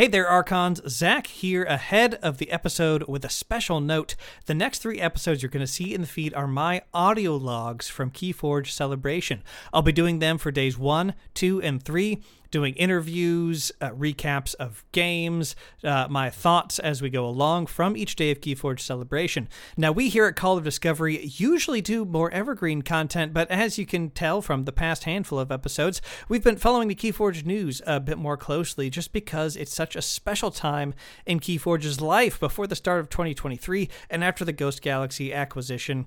Hey there, Archons. Zach here ahead of the episode with a special note. The next three episodes you're going to see in the feed are my audio logs from Keyforge Celebration. I'll be doing them for days one, two, and three doing interviews, uh, recaps of games, uh, my thoughts as we go along from each day of Keyforge celebration. Now, we here at Call of Discovery usually do more evergreen content, but as you can tell from the past handful of episodes, we've been following the Keyforge news a bit more closely just because it's such a special time in Keyforge's life before the start of 2023 and after the Ghost Galaxy acquisition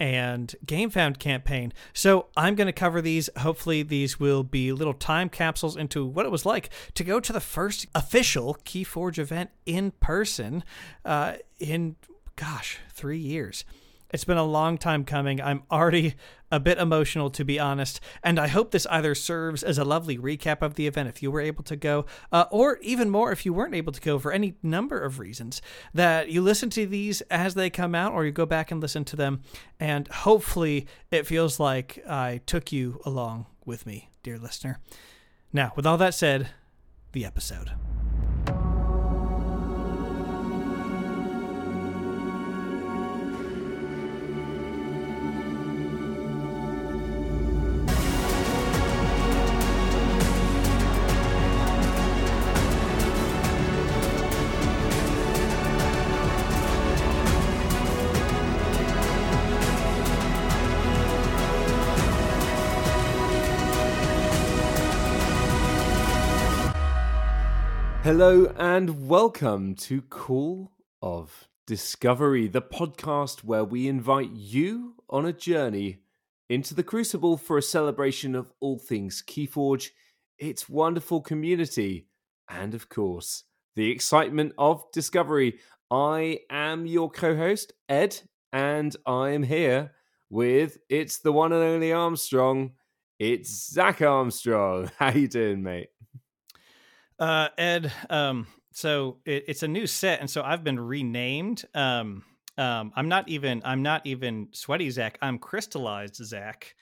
and GameFound campaign. So I'm going to cover these. Hopefully, these will be little time capsules into what it was like to go to the first official Keyforge event in person uh, in, gosh, three years. It's been a long time coming. I'm already a bit emotional, to be honest, and I hope this either serves as a lovely recap of the event if you were able to go, uh, or even more if you weren't able to go for any number of reasons, that you listen to these as they come out, or you go back and listen to them, and hopefully it feels like I took you along with me, dear listener. Now, with all that said, the episode. Hello and welcome to Call of Discovery, the podcast where we invite you on a journey into the Crucible for a celebration of all things Keyforge, its wonderful community, and of course, the excitement of discovery. I am your co host, Ed, and I am here with it's the one and only Armstrong. It's Zach Armstrong. How you doing, mate? Uh, Ed, um, so it, it's a new set, and so I've been renamed. Um, um, I'm not even I'm not even sweaty Zach. I'm crystallized Zach.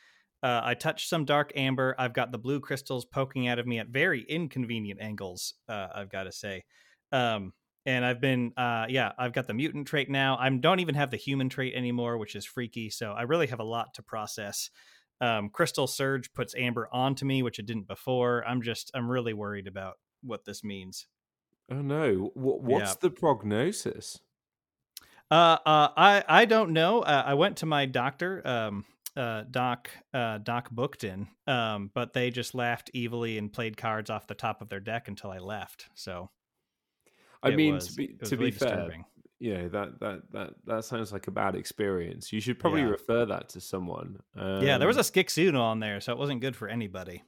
Uh, I touched some dark amber. I've got the blue crystals poking out of me at very inconvenient angles. Uh, I've got to say, um, and I've been uh, yeah, I've got the mutant trait now. I don't even have the human trait anymore, which is freaky. So I really have a lot to process. Um, Crystal Surge puts amber onto me, which it didn't before. I'm just I'm really worried about what this means. Oh no! What, what's yeah. the prognosis? Uh, uh, I I don't know. Uh, I went to my doctor, um, uh, Doc uh, Doc Bookton, um, but they just laughed evilly and played cards off the top of their deck until I left. So, I mean, was, to be to really be fair, yeah, that that that that sounds like a bad experience. You should probably yeah. refer that to someone. Um, yeah, there was a um Skixuno on there, so it wasn't good for anybody.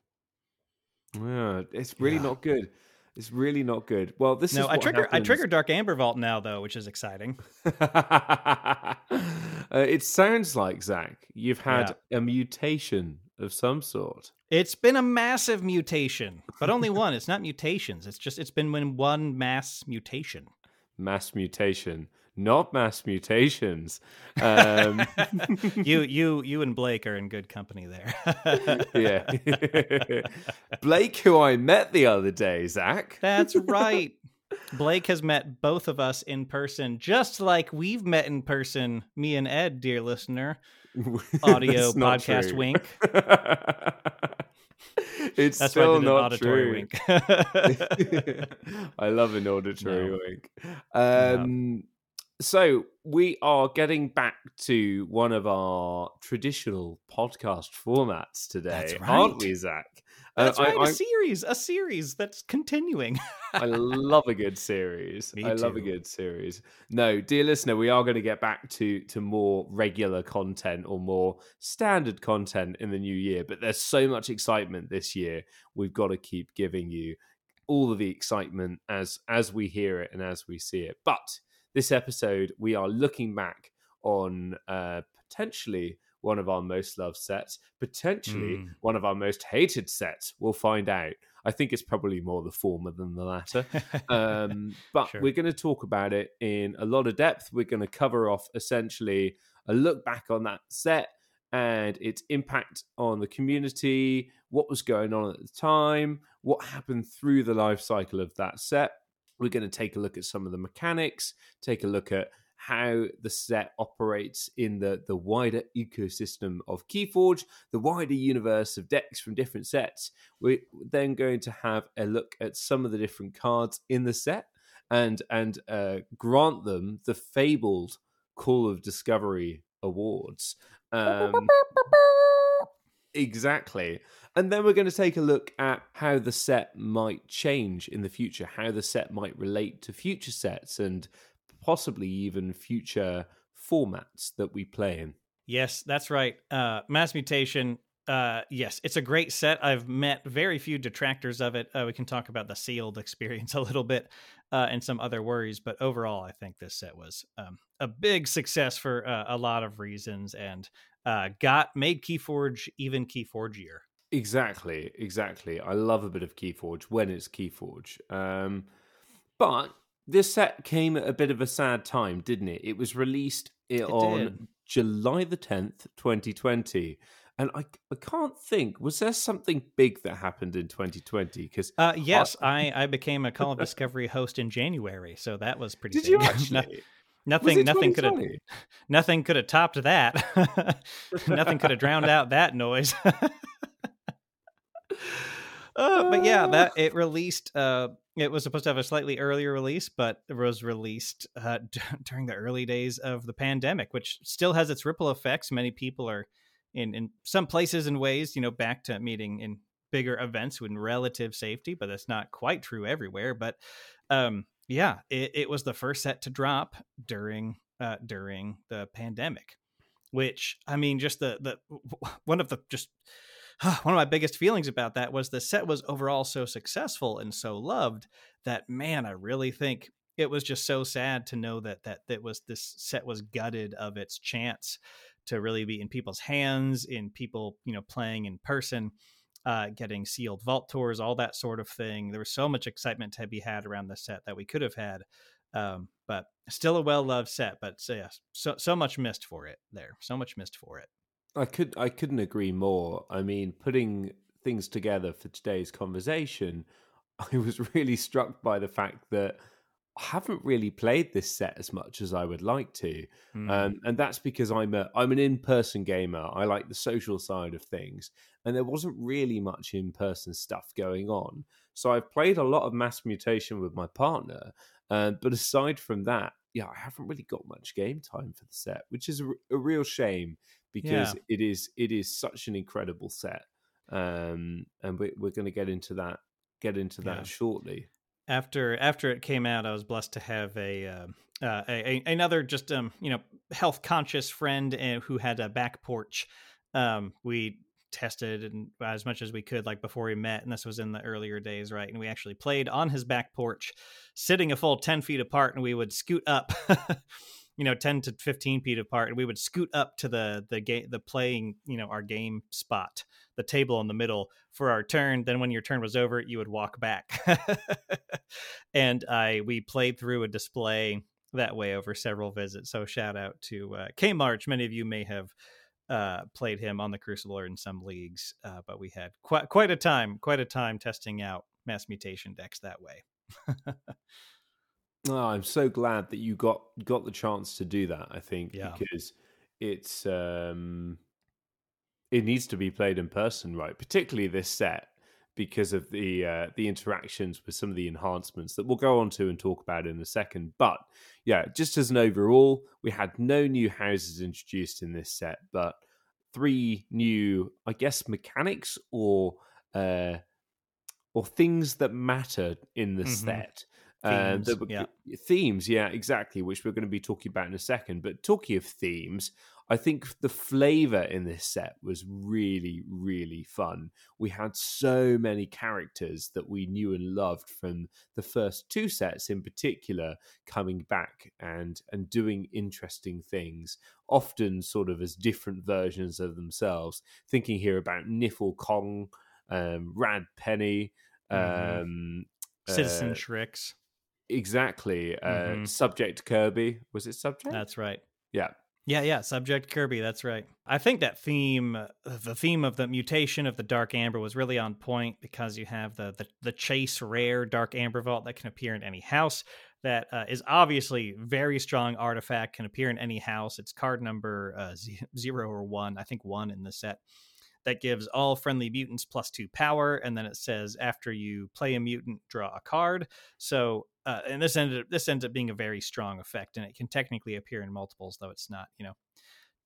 Yeah, it's really yeah. not good. It's really not good. Well, this no, is I trigger happens. I trigger Dark Amber Vault now though, which is exciting. uh, it sounds like Zach, you've had yeah. a mutation of some sort. It's been a massive mutation, but only one. it's not mutations. It's just it's been one mass mutation. Mass mutation not mass mutations. Um, you, you, you, and Blake are in good company there. yeah, Blake, who I met the other day, Zach. That's right. Blake has met both of us in person, just like we've met in person. Me and Ed, dear listener. Audio podcast true. wink. it's That's still not true. Wink. I love an auditory no. wink. Um, no so we are getting back to one of our traditional podcast formats today, right. aren't we, Zach? Uh, that's uh, right. I, a series, a series that's continuing. I love a good series. Me I too. love a good series. No, dear listener, we are going to get back to to more regular content or more standard content in the new year. But there's so much excitement this year. We've got to keep giving you all of the excitement as as we hear it and as we see it. But this episode, we are looking back on uh, potentially one of our most loved sets, potentially Mm. one of our most hated sets. We'll find out. I think it's probably more the former than the latter. Um, but Sure. we're going to talk about it in a lot of depth. We're going to cover off essentially a look back on that set and its impact on the community, what was going on at the time, what happened through the life cycle of that set. We're going to take a look at some of the mechanics, take a look at how the set operates in the, the wider ecosystem of Keyforge, the wider universe of decks from different sets. We're then going to have a look at some of the different cards in the set and and uh, grant them the fabled Call of Discovery awards. Um, exactly. And then we're going to take a look at how the set might change in the future, how the set might relate to future sets and possibly even future formats that we play in. Yes, that's right. Uh, Mass Mutation. Uh, yes, it's a great set. I've met very few detractors of it. Uh, we can talk about the sealed experience a little bit uh, and some other worries, but overall, I think this set was um, a big success for uh, a lot of reasons and uh, got made Keyforge even Keyforgier. Exactly, exactly. I love a bit of Keyforge when it's Keyforge. Um, but this set came at a bit of a sad time, didn't it? It was released i- on did. July the 10th, 2020. And I, I can't think, was there something big that happened in 2020? Because Uh, yes, I, I became a Call of Discovery host in January, so that was pretty. did you big. No- actually? nothing, nothing could have, nothing could have topped that. nothing could have drowned out that noise. Uh, but yeah, that it released. Uh, it was supposed to have a slightly earlier release, but it was released uh, d- during the early days of the pandemic, which still has its ripple effects. Many people are in in some places and ways, you know, back to meeting in bigger events with relative safety, but that's not quite true everywhere. But um, yeah, it, it was the first set to drop during uh, during the pandemic, which I mean, just the the one of the just one of my biggest feelings about that was the set was overall so successful and so loved that man, I really think it was just so sad to know that that that was this set was gutted of its chance to really be in people's hands, in people you know playing in person. Uh, getting sealed vault tours, all that sort of thing. There was so much excitement to be had around the set that we could have had, um, but still a well loved set. But so, yeah, so so much missed for it there. So much missed for it. I could I couldn't agree more. I mean, putting things together for today's conversation, I was really struck by the fact that I haven't really played this set as much as I would like to, Mm. um, and that's because I'm a I'm an in person gamer. I like the social side of things, and there wasn't really much in person stuff going on. So I've played a lot of Mass Mutation with my partner, uh, but aside from that, yeah, I haven't really got much game time for the set, which is a, r- a real shame because Yeah. it is it is such an incredible set, um, and we, we're going to get into that get into that Yeah. shortly. after after it came out, I was blessed to have a um, uh, a, a another just um you know health conscious friend uh, who had a back porch. Um, we tested and as much as we could like before we met, and this was in the earlier days, right? And we actually played on his back porch, sitting a full ten feet apart, and we would scoot up. You know, ten to fifteen feet apart, and we would scoot up to the the game, the playing, you know, our game spot, the table in the middle for our turn. Then, when your turn was over, you would walk back. and I we played through a display that way over several visits. So shout out to uh, K March. Many of you may have uh, played him on the Crucible or in some leagues, uh, but we had quite quite a time, quite a time testing out mass mutation decks that way. Oh, I'm so glad that you got got the chance to do that. I think Yeah. because it's um, it needs to be played in person, right? Particularly this set because of the uh, the interactions with some of the enhancements that we'll go on to and talk about in a second. But yeah, just as an overall, we had no new houses introduced in this set, but three new, I guess, mechanics or uh, or things that matter in the Mhm. set. Uh, themes, yeah. themes, yeah, exactly, which we're going to be talking about in a second. But talking of themes, I think the flavor in this set was really, really fun. We had so many characters that we knew and loved from the first two sets in particular coming back and and doing interesting things, often sort of as different versions of themselves. Thinking here about Niffle Kong, um, Rad Penny, mm-hmm. um, Citizen uh, Shrix. Exactly. Uh, mm-hmm. Subject Kirby. Was it Subject? That's right. Yeah. Yeah, yeah, subject Kirby, that's right. I think that theme, uh, the theme of the mutation of the Dark Amber was really on point because you have the the, the chase rare Dark Amber Vault that can appear in any house. That uh, is obviously very strong artifact, can appear in any house. It's card number uh, zero or one, I think one in the set. That gives all friendly mutants plus two power, and then it says after you play a mutant, draw a card. So uh, and this ended up, this ends up being a very strong effect, and it can technically appear in multiples, though it's not, you know,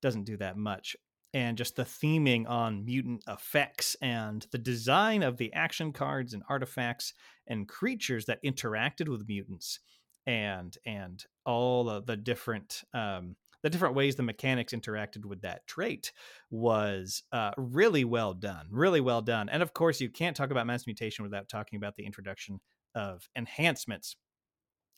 doesn't do that much. And just the theming on mutant effects and the design of the action cards and artifacts and creatures that interacted with mutants, and and all the different um, the different ways the mechanics interacted with that trait was uh, really well done, really well done. And of course, you can't talk about mass mutation without talking about the introduction of enhancements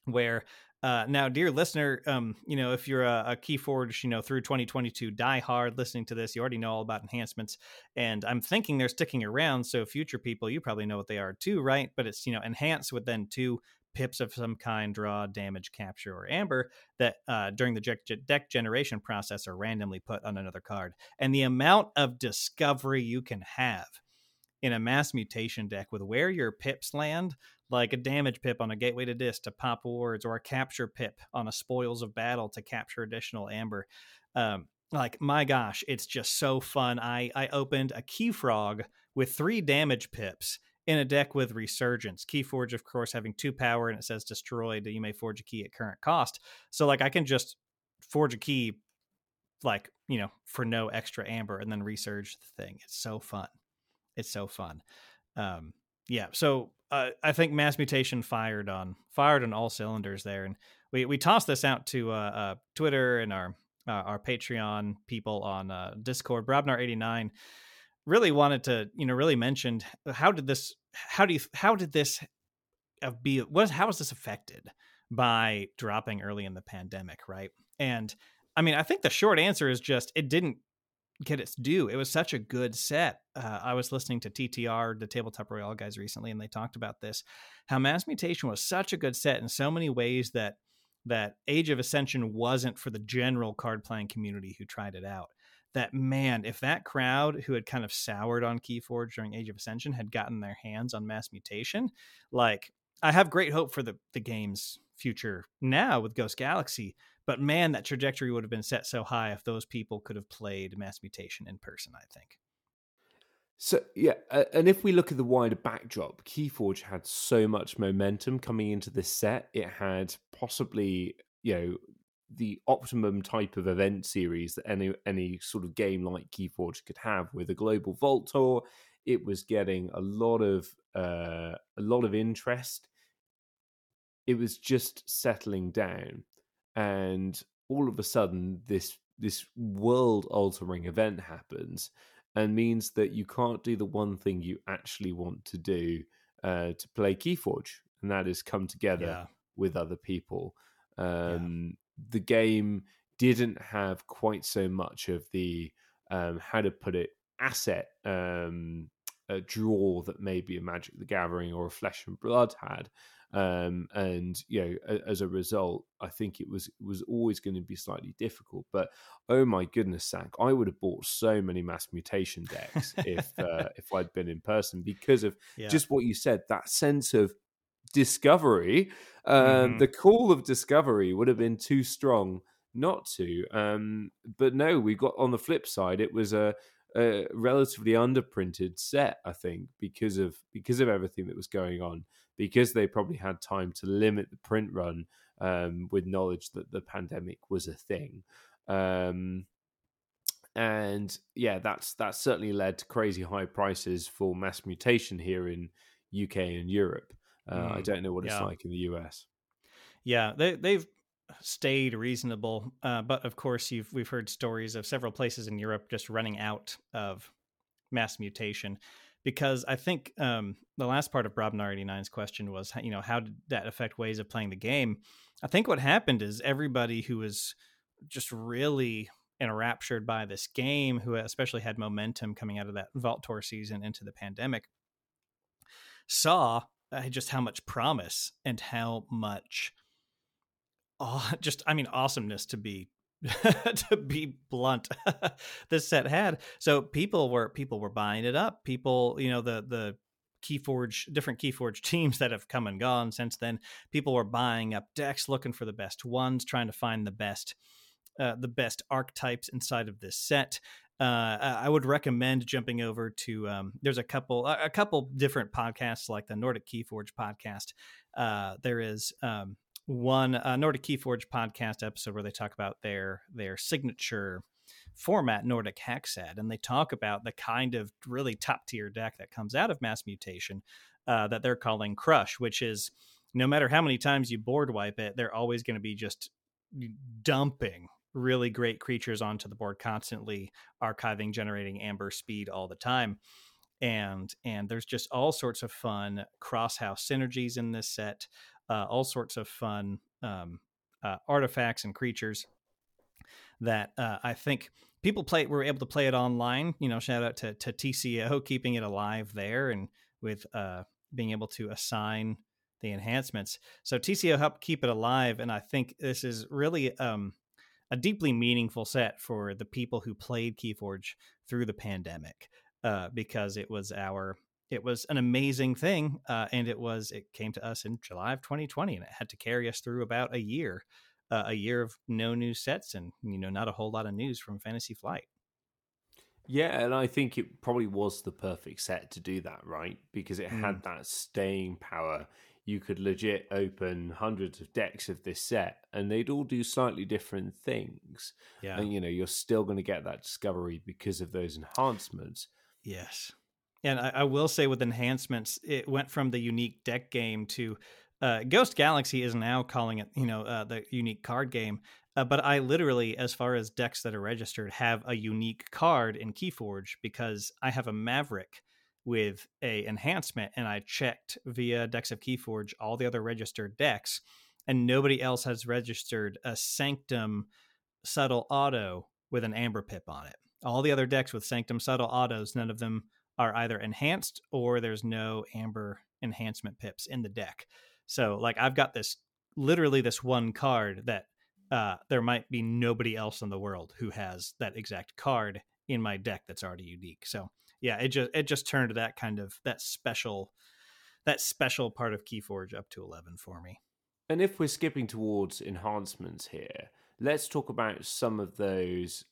where uh, now, dear listener, um, you know, if you're a, a Keyforge, you know, through 2022 die hard listening to this, you already know all about enhancements. And I'm thinking they're sticking around. So future people, you probably know what they are too, right? But it's, you know, enhance with then two pips of some kind, draw, damage, capture, or amber that uh, during the deck generation process are randomly put on another card. And the amount of discovery you can have in a mass mutation deck with where your pips land, like a damage pip on a gateway to Dis to pop wards, or a capture pip on a spoils of battle to capture additional amber. Um, like my gosh, it's just so fun. I I opened a key frog with three damage pips in a deck with resurgence. Key Frog, of course, having two power and it says destroyed. You may forge a key at current cost. So like I can just forge a key like you know for no extra amber and then resurge the thing. It's so fun. It's so fun. Um, yeah. So uh, I think mass mutation fired on fired on all cylinders there, and we we tossed this out to uh, uh, Twitter and our uh, our Patreon people on uh, Discord. Brobnar eighty nine really wanted to you know really mentioned how did this how do you how did this uh, be was, how was this affected by dropping early in the pandemic right and I mean, I think the short answer is just it didn't get its due. It was such a good set. Uh, I was listening to TTR, the Tabletop Royale guys, recently, and they talked about this. How Mass Mutation was such a good set in so many ways that that Age of Ascension wasn't for the general card playing community who tried it out. That man, if that crowd who had kind of soured on Keyforge during Age of Ascension had gotten their hands on Mass Mutation, like I have great hope for the the game's future now with Ghost Galaxy but man, that trajectory would have been set so high if those people could have played Mass Mutation in person, I think. So yeah, and if we look at the wider backdrop, Keyforge had so much momentum coming into this set. It had possibly, you know, the optimum type of event series that any any sort of game like Keyforge could have with a global vault tour. It was getting a lot of uh, a lot of interest. It was just settling down and all of a sudden this this world altering event happens and means that you can't do the one thing you actually want to do uh, to play Keyforge, and that is come together yeah. with other people. Um, yeah. The game didn't have quite so much of the um, how to put it asset um, draw that maybe a Magic the Gathering or a Flesh and Blood had. Um, and you know, as a result, I think it was was always going to be slightly difficult. But oh my goodness, Zach, I would have bought so many mass mutation decks if uh, if I'd been in person because of yeah. just what you said. That sense of discovery, um, mm-hmm. the call of discovery would have been too strong not to. Um, but no, we got on the flip side. It was a a relatively underprinted set, I think, because of because of everything that was going on. Because they probably had time to limit the print run um, with knowledge that the pandemic was a thing. Um, and yeah, that's that's certainly led to crazy high prices for mass mutation here in UK and Europe. Uh, mm, I don't know what it's yeah. like in the US. Yeah, they they've stayed reasonable, uh, but of course, you've we've heard stories of several places in Europe just running out of mass mutation because I think um, the last part of Brobnar89's question was, you know, how did that affect ways of playing the game? I think what happened is everybody who was just really enraptured by this game, who especially had momentum coming out of that Vault Tour season into the pandemic, saw uh, just how much promise and how much, oh, just I mean, awesomeness to be to be blunt this set had. So people were people were buying it up. People you know the the keyforge different keyforge teams that have come and gone since then people were buying up decks looking for the best ones trying to find the best uh, the best archetypes inside of this set uh, I would recommend jumping over to. Um, there's a couple, a couple different podcasts like the Nordic Keyforge podcast. Uh, there is um, one uh, Nordic Keyforge podcast episode where they talk about their their signature format Nordic Hexad, and they talk about the kind of really top tier deck that comes out of Mass Mutation uh, that they're calling Crush, which is no matter how many times you board wipe it, they're always going to be just dumping really great creatures onto the board constantly archiving generating amber speed all the time and and there's just all sorts of fun cross house synergies in this set uh, all sorts of fun um, uh, artifacts and creatures that uh, I think people play were able to play it online. You know, shout out to, to TCO keeping it alive there and with uh, being able to assign the enhancements. So TCO helped keep it alive, and I think this is really um, a deeply meaningful set for the people who played Keyforge through the pandemic uh, because it was our it was an amazing thing uh, and it was it came to us in july of 2020 and it had to carry us through about a year uh, a year of no new sets and you know not a whole lot of news from fantasy flight yeah and i think it probably was the perfect set to do that right because it mm. had that staying power you could legit open hundreds of decks of this set and they'd all do slightly different things. Yeah. And you know you're still going to get that discovery because of those enhancements. Yes. And I, I, will say with enhancements, it went from the unique deck game to uh, Ghost Galaxy is now calling it, you know, uh, the unique card game. Uh, but I literally, as far as decks that are registered, have a unique card in Keyforge because I have a Maverick with a enhancement, and I checked via Decks of Keyforge all the other registered decks, and nobody else has registered a Sanctum Subtle Auto with an Amber Pip on it. All the other decks with Sanctum Subtle Autos, none of them are either enhanced or there's no amber enhancement pips in the deck. So like I've got this literally this one card that uh, there might be nobody else in the world who has that exact card in my deck that's already unique. So yeah, it just it just turned that kind of that special that special part of Keyforge up to eleven for me. And if we're skipping towards enhancements here, let's talk about some of those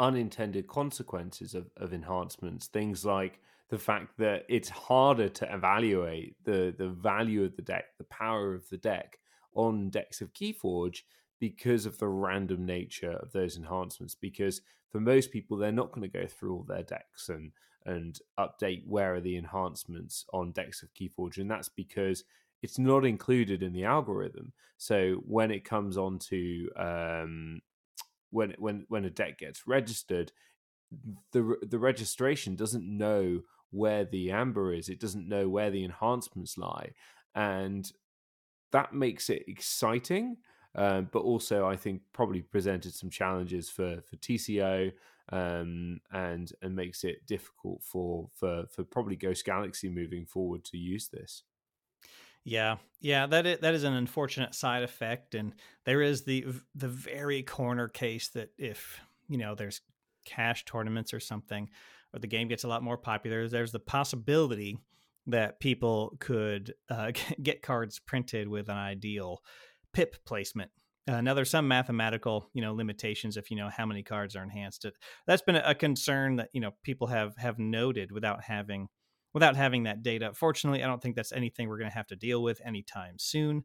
unintended consequences of, of enhancements. Things like the fact that it's harder to evaluate the, the value of the deck, the power of the deck on decks of Keyforge because of the random nature of those enhancements. Because for most people, they're not going to go through all their decks and and update where are the enhancements on decks of Keyforge, and that's because it's not included in the algorithm. So when it comes onto um, when when when a deck gets registered, the the registration doesn't know where the amber is. It doesn't know where the enhancements lie, and that makes it exciting. Um, but also, I think probably presented some challenges for for TCO um, and and makes it difficult for for for probably Ghost Galaxy moving forward to use this. Yeah, yeah, that is, that is an unfortunate side effect, and there is the the very corner case that if you know there's cash tournaments or something, or the game gets a lot more popular, there's the possibility that people could uh, get cards printed with an ideal pip placement. Uh, now there's some mathematical, you know, limitations if you know how many cards are enhanced. That's been a concern that you know people have have noted without having without having that data. Fortunately, I don't think that's anything we're going to have to deal with anytime soon.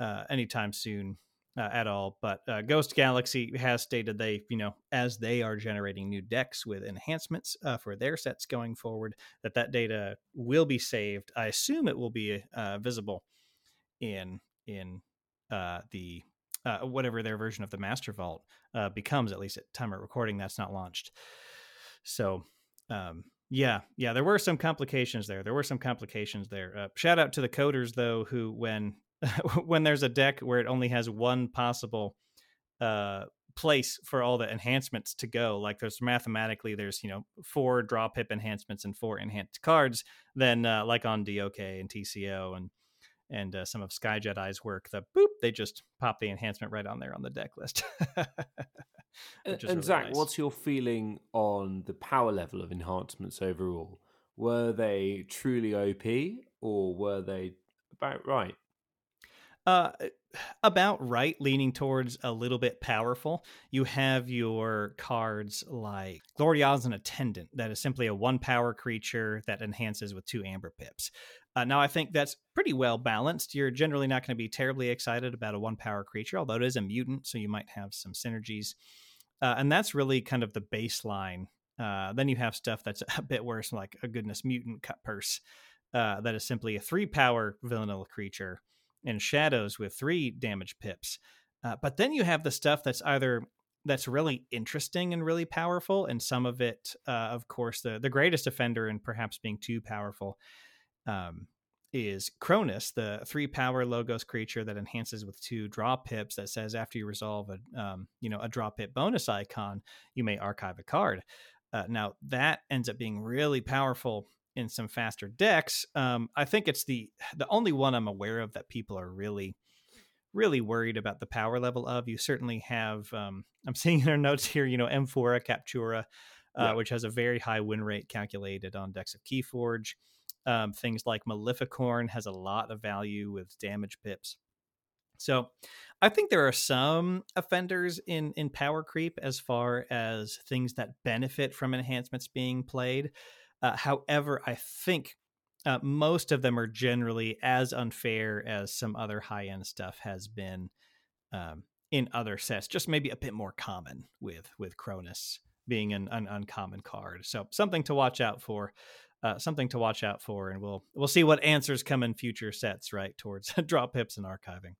Uh, anytime soon uh, at all. But uh, Ghost Galaxy has stated they, you know, as they are generating new decks with enhancements uh, for their sets going forward, that that data will be saved. I assume it will be uh, visible in in uh, the uh, whatever their version of the Master Vault uh becomes. At least at time of recording, that's not launched. So. Um, yeah, yeah, there were some complications there. There were some complications there. Uh shout out to the coders though, who when when there's a deck where it only has one possible uh, place for all the enhancements to go like there's mathematically there's you know four draw pip enhancements and four enhanced cards then uh, like on dok and tco and and uh, some of sky jedi's work the boop they just pop the enhancement right on there on the deck list and, really zach nice. what's your feeling on the power level of enhancements overall were they truly op or were they about right uh, about right, leaning towards a little bit powerful. You have your cards like Gloriosan Attendant, that is simply a one power creature that enhances with two Amber Pips. Uh, now, I think that's pretty well balanced. You're generally not going to be terribly excited about a one power creature, although it is a mutant, so you might have some synergies. Uh, and that's really kind of the baseline. Uh, then you have stuff that's a bit worse, like a goodness mutant Cutpurse, uh, that is simply a three power vanilla creature and shadows with three damage pips. Uh, but then you have the stuff that's either that's really interesting and really powerful, and some of it, uh, of course, the the greatest offender and perhaps being too powerful. Um, is Kronus, the three power logos creature that enhances with two draw pips that says after you resolve a um, you know a draw pip bonus icon, you may archive a card. Uh, now that ends up being really powerful in some faster decks. Um, I think it's the the only one I'm aware of that people are really really worried about the power level of. You certainly have. Um, I'm seeing in our notes here, you know, Amphora Captura, uh, yeah. which has a very high win rate calculated on decks of Keyforge. Um, things like Maleficorn has a lot of value with damage pips. So, I think there are some offenders in in power creep as far as things that benefit from enhancements being played. Uh, however, I think uh, most of them are generally as unfair as some other high end stuff has been um, in other sets. Just maybe a bit more common with with Kronus being an, an uncommon card. So something to watch out for. Uh, something to watch out for, and we'll we'll see what answers come in future sets. Right towards drop pips and archiving.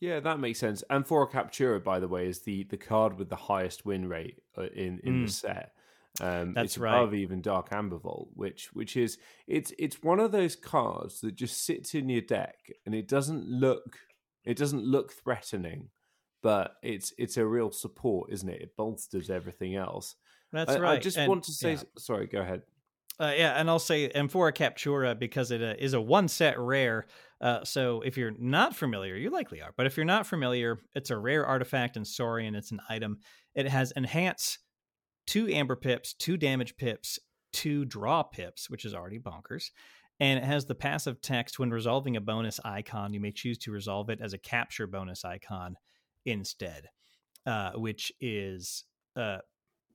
Yeah, that makes sense. Amphora Captura, by the way, is the the card with the highest win rate uh, in in mm. the set. Um, That's it's right. above even Dark Amber Vault, which which is it's it's one of those cards that just sits in your deck and it doesn't look it doesn't look threatening, but it's it's a real support, isn't it? It bolsters everything else. That's I, right. I just and, want to say, yeah. sorry, go ahead. Uh, yeah, and I'll say Amphora Captura because it uh, is a one set rare. Uh, so if you're not familiar, you likely are, but if you're not familiar, it's a rare artifact in Saurian. It's an item. It has enhance two amber pips, two damage pips, two draw pips, which is already bonkers. And it has the passive text when resolving a bonus icon, you may choose to resolve it as a capture bonus icon instead, uh, which is uh,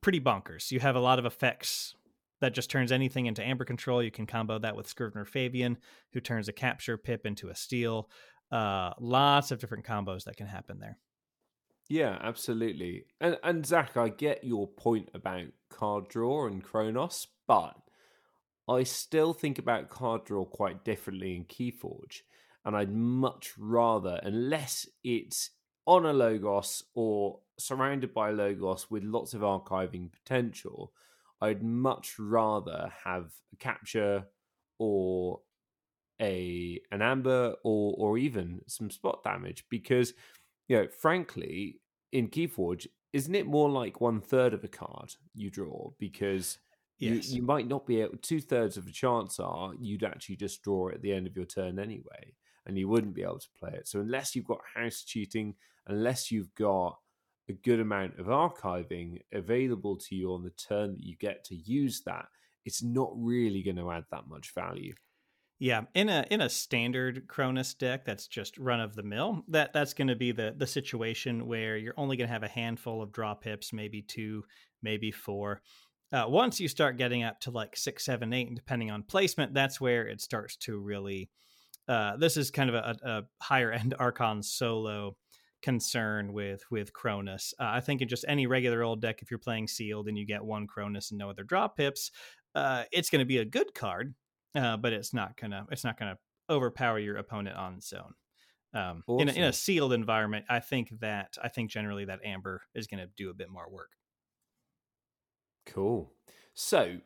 pretty bonkers. You have a lot of effects that just turns anything into amber control. You can combo that with Scrivener Favian, who turns a capture pip into a steal. Uh, lots of different combos that can happen there. Yeah, absolutely. And and Zach, I get your point about card draw and Kronus, but I still think about card draw quite differently in Keyforge. And I'd much rather, unless it's on a Logos or surrounded by Logos with lots of archiving potential, I'd much rather have a capture or a an amber or or even some spot damage because you know, frankly, in Keyforge, isn't it more like one third of a card you draw? Because yes. you, you might not be able, two thirds of a chance are you'd actually just draw it at the end of your turn anyway, and you wouldn't be able to play it. So, unless you've got house cheating, unless you've got a good amount of archiving available to you on the turn that you get to use that, it's not really going to add that much value. Yeah, in a in a standard Kronus deck that's just run of the mill, that that's going to be the the situation where you're only going to have a handful of draw pips, maybe two, maybe four. Uh, once you start getting up to like six, seven, eight, and depending on placement, that's where it starts to really. Uh, this is kind of a, a higher end Archon solo concern with with Kronus. Uh, I think in just any regular old deck, if you're playing sealed and you get one Kronus and no other draw pips, uh, it's going to be a good card, uh, but it's not gonna it's not gonna overpower your opponent on its own. Um, awesome. in, a, in a sealed environment, I think that I think generally that amber is going to do a bit more work. Cool. So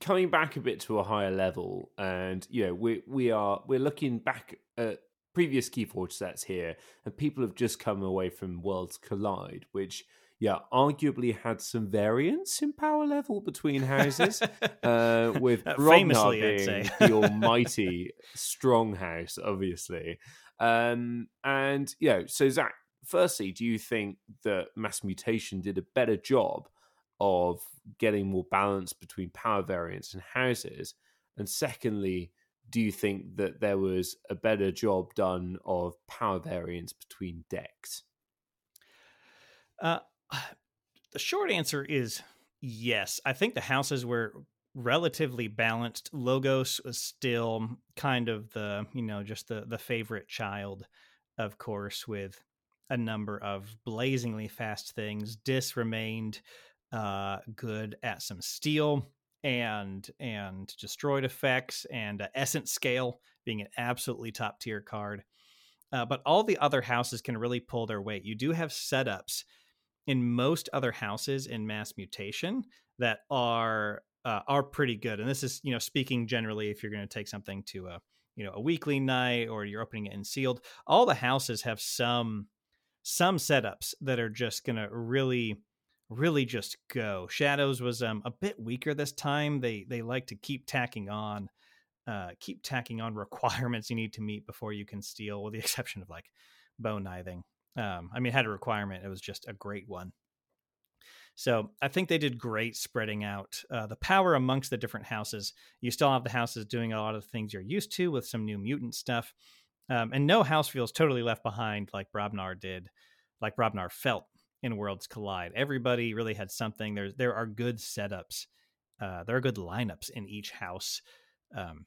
coming back a bit to a higher level, and you know we we are we're looking back at previous Keyforge sets here, and people have just come away from Worlds Collide, which yeah, arguably had some variance in power level between houses, uh, with uh, Famously, being the almighty strong house, obviously. Um, and yeah, so Zach, firstly, do you think that Mass Mutation did a better job of getting more balance between power variance and houses? And secondly, do you think that there was a better job done of power variance between decks? Uh, the short answer is yes. I think the houses were relatively balanced. Logos was still kind of the, you know, just the the favorite child, of course, with a number of blazingly fast things. Dis remained uh, good at some steal and and destroyed effects and uh, essence scale being an absolutely top tier card. Uh, but all the other houses can really pull their weight. You do have setups in most other houses in mass mutation that are uh, are pretty good. And this is you know speaking generally if you're going to take something to a you know a weekly night or you're opening it in sealed, all the houses have some some setups that are just going to really really just go. Shadows was um, a bit weaker this time. They they like to keep tacking on, uh, keep tacking on requirements you need to meet before you can steal, with the exception of like Bo Nithing. Um, I mean, had a requirement. It was just a great one. So I think they did great spreading out uh, the power amongst the different houses. You still have the houses doing a lot of things you're used to with some new mutant stuff. Um, and no house feels totally left behind like Brobnar did, like Brobnar felt in Worlds Collide. Everybody really had something. There's there are good setups. Uh, there are good lineups in each house, um,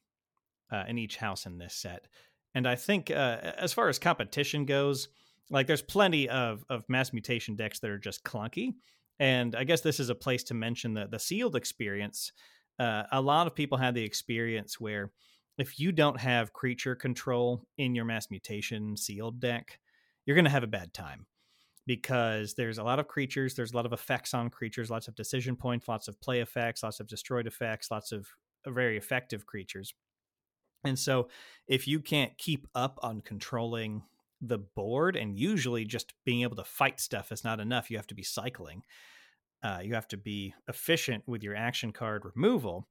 uh, in each house in this set. And I think uh, as far as competition goes, like there's plenty of of mass mutation decks that are just clunky and i guess this is a place to mention the the sealed experience uh, a lot of people had the experience where if you don't have creature control in your mass mutation sealed deck you're going to have a bad time because there's a lot of creatures there's a lot of effects on creatures lots of decision points lots of play effects lots of destroyed effects lots of very effective creatures. And so if you can't keep up on controlling the board and usually just being able to fight stuff is not enough you have to be cycling uh, you have to be efficient with your action card removal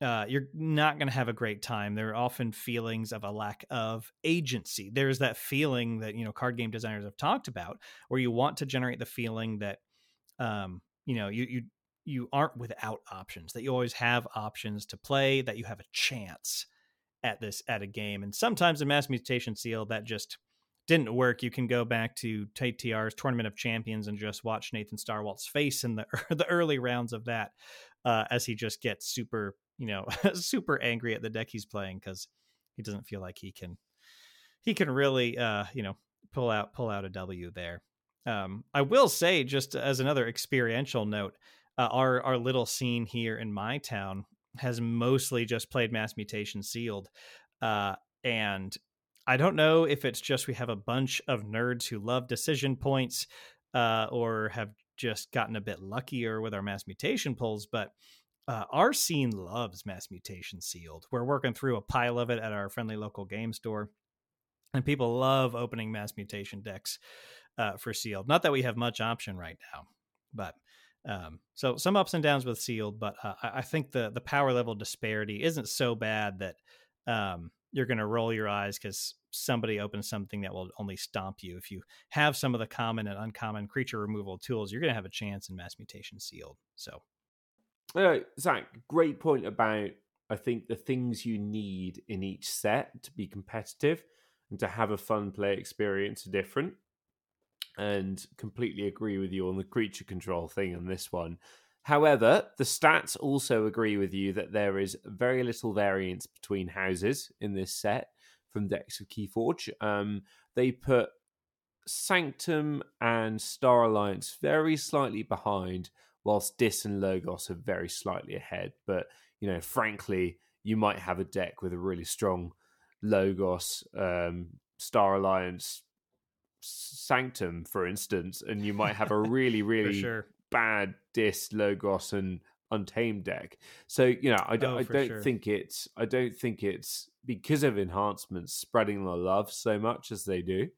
uh, you're not going to have a great time. There are often feelings of a lack of agency. There's that feeling that you know card game designers have talked about where you want to generate the feeling that um, you know you you you aren't without options that you always have options to play that you have a chance at this at a game. And sometimes in mass mutation seal that just didn't work, you can go back to TTR's Tournament of Champions and just watch Nathan Starwalt's face in the the early rounds of that, uh, as he just gets super, you know, super angry at the deck he's playing because he doesn't feel like he can he can really, uh, you know, pull out pull out a W there. Um, I will say, just as another experiential note, uh, our our little scene here in my town has mostly just played Mass Mutation Sealed, uh, and I don't know if it's just we have a bunch of nerds who love decision points uh, or have just gotten a bit luckier with our mass mutation pulls, but uh, our scene loves mass mutation sealed. We're working through a pile of it at our friendly local game store, and people love opening mass mutation decks uh, for sealed. Not that we have much option right now, but um, so some ups and downs with sealed. But uh, I think the the power level disparity isn't so bad that um, you're going to roll your eyes because somebody opens something that will only stomp you. If you have some of the common and uncommon creature removal tools, you're going to have a chance in mass mutation sealed. So, uh, Zach, great point about I think the things you need in each set to be competitive and to have a fun play experience are different. And completely agree with you on the creature control thing on this one. However, the stats also agree with you that there is very little variance between houses in this set from decks of Keyforge. Um, they put Sanctum and Star Alliance very slightly behind, whilst Dis and Logos are very slightly ahead. But you know, frankly, you might have a deck with a really strong Logos, um, Star Alliance, Sanctum, for instance, and you might have a really, really sure. bad Dis, Logos, and Untamed deck. So you know, I don't, Oh, I don't sure. think it's, I don't think it's because of enhancements spreading the love so much as they do.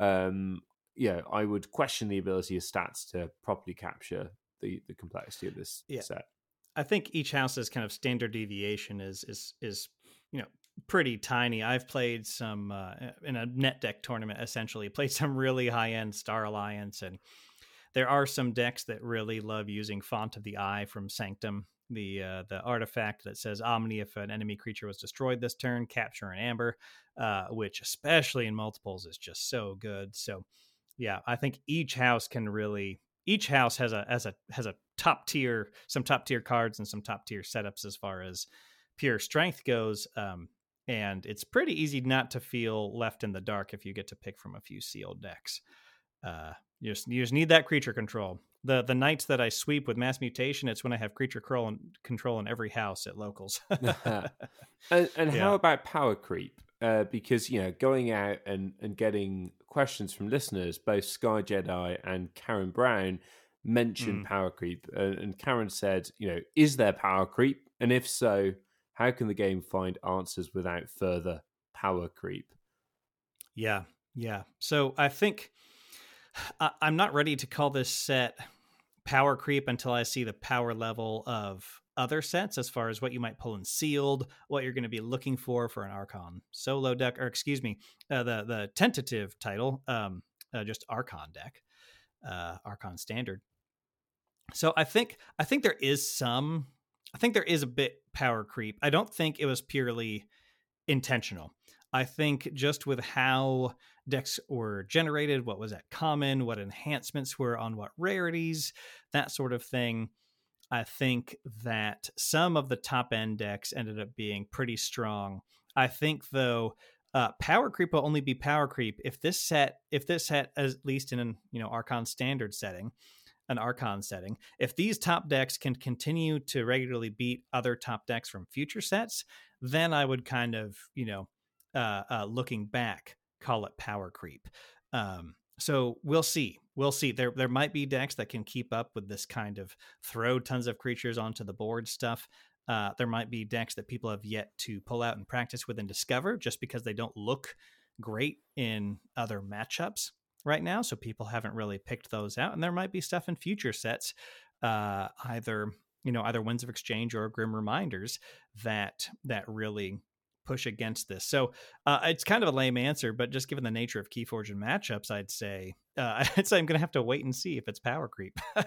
Um, yeah, I would question the ability of stats to properly capture the the complexity of this Yeah. set. I think each house's kind of standard deviation is is is you know pretty tiny. I've played some uh, in a net deck tournament essentially played some really high end Star Alliance, and there are some decks that really love using Font of the Eye from Sanctum, the uh, the artifact that says Omni if an enemy creature was destroyed this turn, capture an amber, uh, which especially in multiples is just so good. So yeah, I think each house can really each house has a has a has a top tier some top tier cards and some top tier setups as far as pure strength goes um and it's pretty easy not to feel left in the dark if you get to pick from a few sealed decks uh you just you just need that creature control the the nights that i sweep with mass mutation it's when i have creature control and control in every house at locals And, and Yeah. how about power creep? Uh, because you know, going out and and getting questions from listeners, both Sky Jedi and Karen Brown mentioned Mm. power creep, uh, and Karen said, you know, is there power creep? And if so, how can the game find answers without further power creep? Yeah, yeah. So I think I, I'm not ready to call this set power creep until I see the power level of other sets as far as what you might pull in sealed, what you're going to be looking for for an Archon solo deck, or excuse me, uh, the the tentative title, um, uh, just Archon deck, uh, Archon standard. So I think I think there is some, I think there is a bit power creep. I don't think it was purely intentional. I think just with how decks were generated, what was at common, what enhancements were on what rarities, that sort of thing. I think that some of the top end decks ended up being pretty strong. I think though, uh, power creep will only be power creep if this set, if this set, at least in an you know Archon standard setting, an Archon setting, if these top decks can continue to regularly beat other top decks from future sets, then I would kind of you know uh, uh, looking back, call it power creep. Um, so we'll see. We'll see. There there might be decks that can keep up with this kind of throw tons of creatures onto the board stuff. Uh, there might be decks that people have yet to pull out and practice with and discover just because they don't look great in other matchups right now. So people haven't really picked those out. And there might be stuff in future sets, uh, either you know either Winds of Exchange or Grim Reminders that that really push against this. So uh, it's kind of a lame answer, but just given the nature of Keyforge and matchups, I'd say uh, I'd say I'm going to have to wait and see if it's power creep.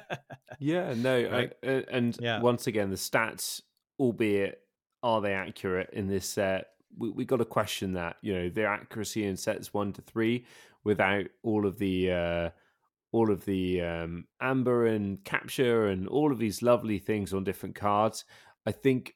Yeah, no, Right. I, and Yeah. once again, the stats, albeit are they accurate in this set? We we got to question that. You know, their accuracy in sets one to three without all of the uh, all of the um, amber and capture and all of these lovely things on different cards. I think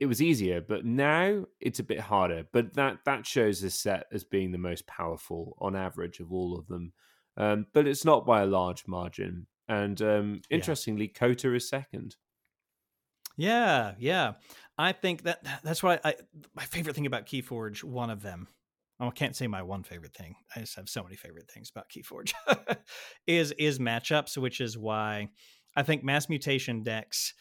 it was easier, but now it's a bit harder. But that that shows this set as being the most powerful on average of all of them. Um, but it's not by a large margin. And um, Yeah. interestingly, Kota is second. Yeah, yeah. I think that that's I, I my favorite thing about Keyforge, one of them. oh, I can't say my one favorite thing. I just have so many favorite things about Keyforge. is is matchups, which is why I think mass mutation decks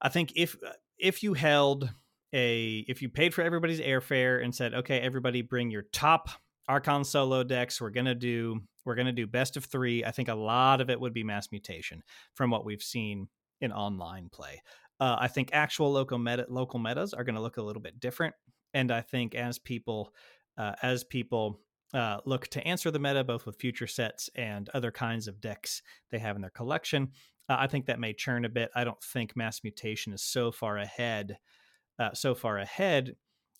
I think if if you held a if you paid for everybody's airfare and said, "Okay, everybody bring your top Archon solo decks. We're to do we're to do best of 3." I think a lot of it would be mass mutation from what we've seen in online play. Uh, I think actual local meta local metas are going to look a little bit different, and I think as people uh, as people uh, look to answer the meta both with future sets and other kinds of decks they have in their collection, uh, I think that may churn a bit. I don't think mass mutation is so far ahead, uh, so far ahead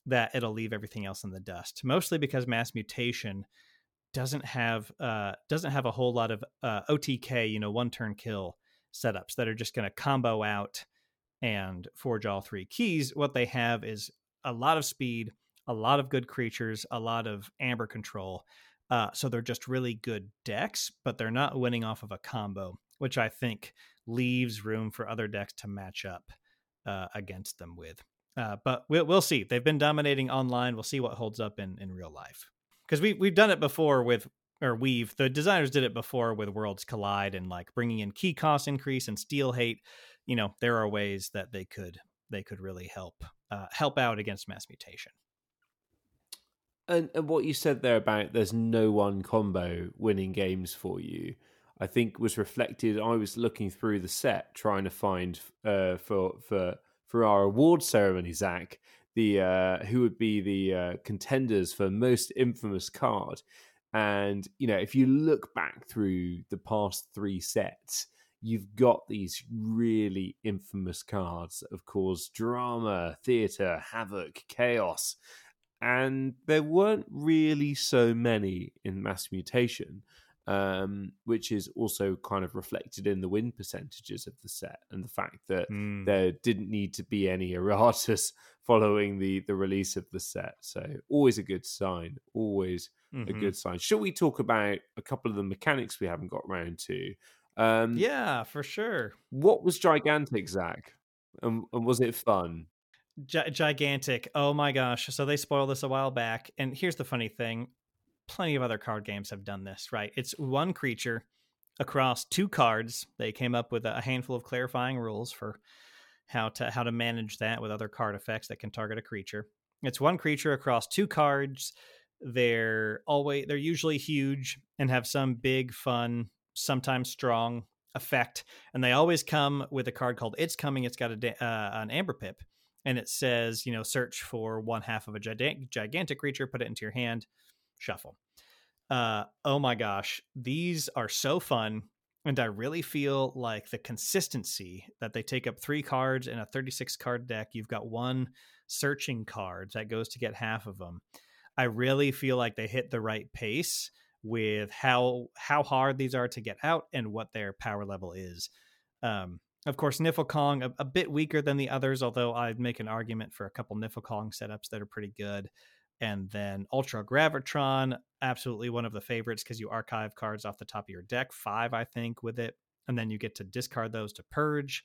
that it'll leave everything else in the dust. Mostly because mass mutation doesn't have uh, doesn't have a whole lot of uh, OTK, you know, one turn kill setups that are just going to combo out and forge all three keys. What they have is a lot of speed, a lot of good creatures, a lot of amber control. Uh, so they're just really good decks, but they're not winning off of a combo, which I think leaves room for other decks to match up uh, against them with. Uh, but we'll, we'll see. They've been dominating online. We'll see what holds up in, in real life. Because we, we've done it before with, or we've, the designers did it before with Worlds Collide and like bringing in key cost increase and steal hate. You know, there are ways that they could they could really help uh, help out against mass mutation. And, and what you said there about there's no one combo winning games for you, I think was reflected. I was looking through the set trying to find uh, for for for our award ceremony, Zach, the uh, who would be the uh, contenders for most infamous card. And you know, if you look back through the past three sets, you've got these really infamous cards that have caused drama, theatre, havoc, chaos. And there weren't really so many in Mass Mutation, um, which is also kind of reflected in the win percentages of the set and the fact that mm. there didn't need to be any erratas following the, the release of the set. So, always a good sign, always mm-hmm. a good sign. Should we talk about a couple of the mechanics we haven't got around to? Um, yeah, for sure. What was gigantic, Zach? And, and was it fun? Gigantic. Oh my gosh. So they spoiled this a while back. And here's the funny thing plenty of other card games have done this, right? It's one creature across two cards. They came up with a handful of clarifying rules for how to how to manage that with other card effects that can target a creature. It's one creature across two cards. They're always they're usually huge and have some big fun sometimes strong effect, and they always come with a card called "It's Coming." It's got a uh, an Amber Pip, and it says, you know, search for one half of a gigantic gigantic creature, put it into your hand, shuffle. Uh, oh my gosh, these are so fun. And I really feel like the consistency that they take up three cards in a 36 card deck. You've got one searching card that goes to get half of them. I really feel like they hit the right pace with how how hard these are to get out and what their power level is. Um, of course, Kong a, a, bit weaker than the others, although I'd make an argument for a couple Kong setups that are pretty good. And then Ultra Gravitron, absolutely one of the favorites because you archive cards off the top of your deck, five I think with it, and then you get to discard those to purge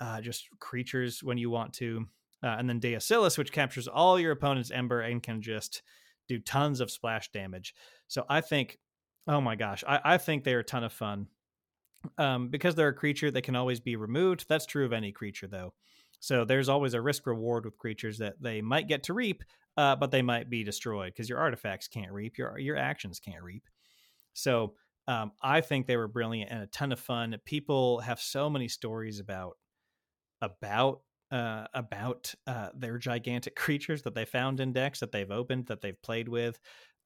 uh, just creatures when you want to. Uh, and then Deusillus, which captures all your opponent's Amber and can just do tons of splash damage. So I think, oh my gosh, I, I think they're a ton of fun. Um, because they're a creature, they can always be removed. That's true of any creature, though. So there's always a risk reward with creatures that they might get to reap, uh, but they might be destroyed because your artifacts can't reap, your your actions can't reap. So um, I think they were brilliant and a ton of fun. People have so many stories about about uh, about uh, their gigantic creatures that they found in decks that they've opened that they've played with.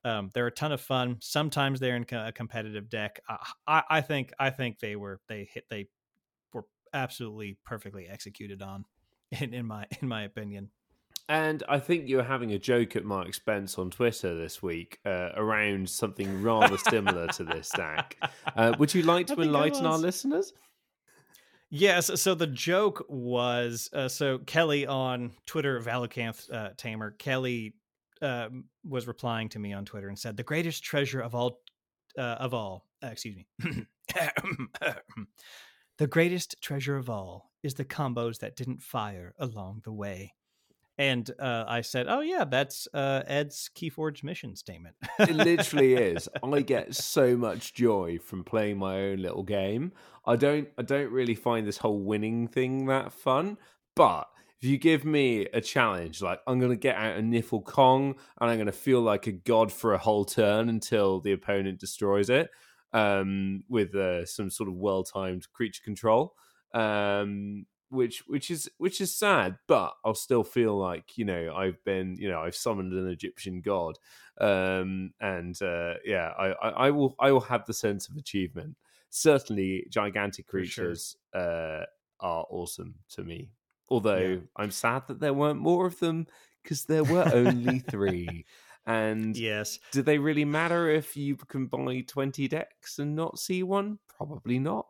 Um, they're a ton of fun. Sometimes they're in a competitive deck. I, I, I think I think they were they hit they were absolutely perfectly executed on, in, in my in my opinion. And I think you were having a joke at my expense on Twitter this week uh, around something rather similar to this, Zach. Uh, would you like to enlighten our listeners? Yes. So the joke was uh, so Kelly on Twitter, Valoocanth uh, Tamer, Kelly uh, was replying to me on Twitter and said, "The greatest treasure of all, uh, of all, uh, excuse me, the greatest treasure of all is the combos that didn't fire along the way." And uh, I said, "Oh yeah, that's uh, Ed's Keyforge mission statement." it literally is. I get so much joy from playing my own little game. I don't. I don't really find this whole winning thing that fun. But if you give me a challenge, like I'm going to get out a Niffle Kong and I'm going to feel like a god for a whole turn until the opponent destroys it um, with uh, some sort of well timed creature control. Um, which which is which is sad, but I'll still feel like you know I've been you know I've summoned an Egyptian god, um, and uh, yeah, I, I, I, will I will have the sense of achievement. Certainly, gigantic creatures sure. uh, are awesome to me. Although yeah. I'm sad that there weren't more of them because there were only three. And yes, do they really matter if you can buy 20 decks and not see one? Probably not.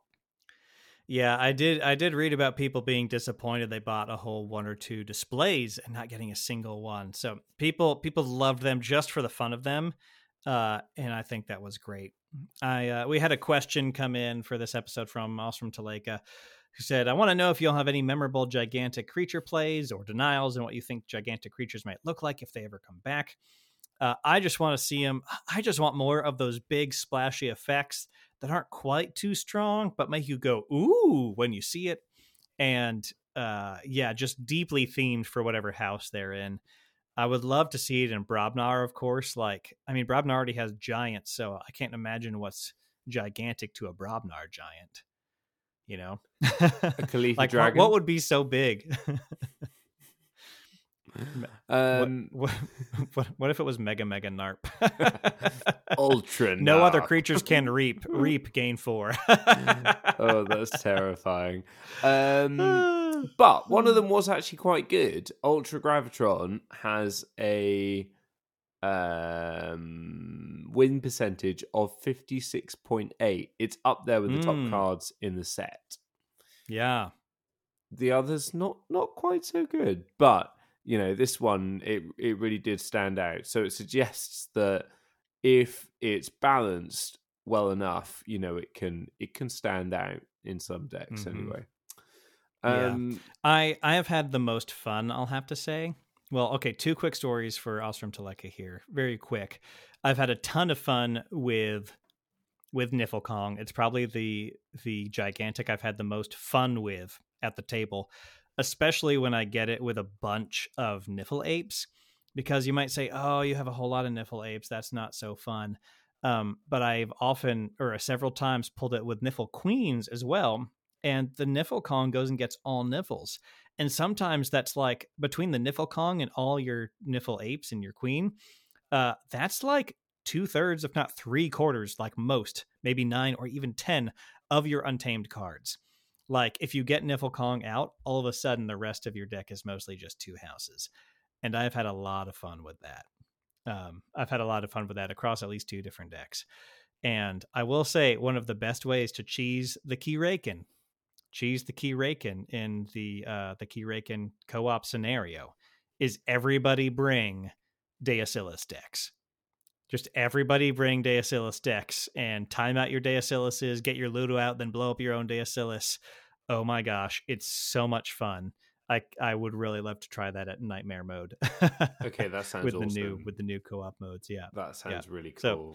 Yeah, I did. I did read about people being disappointed they bought a whole one or two displays and not getting a single one. So people people loved them just for the fun of them. uh, and I think that was great. I uh, we had a question come in for this episode from Ostrom Taleka, who said, "I want to know if you'll have any memorable gigantic creature plays or denials, and what you think gigantic creatures might look like if they ever come back." Uh, I just want to see them. I just want more of those big splashy effects that aren't quite too strong, but make you go ooh when you see it. And uh, yeah, just deeply themed for whatever house they're in. I would love to see it in Brobnar, of course. Like, I mean, Brobnar already has giants, so I can't imagine what's gigantic to a Brobnar giant. You know, a Khalifa like dragon. What, what would be so big? um, what, what, what, if it was Mega Mega Narp? Ultra. no Narp. other creatures can reap. Reap gain four. oh, that's terrifying. Um, but one of them was actually quite good. Ultra Gravitron has a um win percentage of 56.8 it's up there with the top Mm. cards in the set yeah. the others not not quite so good but you know this one it it really did stand out so it suggests that if it's balanced well enough you know it can it can stand out in some decks Mhm. anyway Yeah. um I I have had the most fun, I'll have to say. Well, okay, two quick stories for Ostrom Teleka here. Very quick. I've had a ton of fun with with Niffle Kong. It's probably the the gigantic I've had the most fun with at the table, especially when I get it with a bunch of Niffle apes. Because you might say, "Oh, you have a whole lot of Niffle apes. That's not so fun." Um, but I've often or several times pulled it with Niffle queens as well, and the Niffle Kong goes and gets all Niffles. And sometimes that's like between the Niffle Kong and all your Niffle apes and your queen, uh, that's like two thirds, if not three quarters, like most, maybe nine or even 10 of your untamed cards. Like if you get Niffle Kong out, all of a sudden the rest of your deck is mostly just two houses. And I've had a lot of fun with that. Um, I've had a lot of fun with that across at least two different decks. And I will say one of the best ways to cheese the Keyraken cheese the Keyraken in the uh the Keyraken co-op scenario is everybody bring Deusillus decks. Just everybody bring Deusillus decks and time out your Deusilluses, get your Ludo out, then blow up your own Deusillus. Oh my gosh, it's so much fun. I I would really love to try that at nightmare mode. okay that sounds with awesome. the new with the new co-op modes, yeah. that sounds really cool So-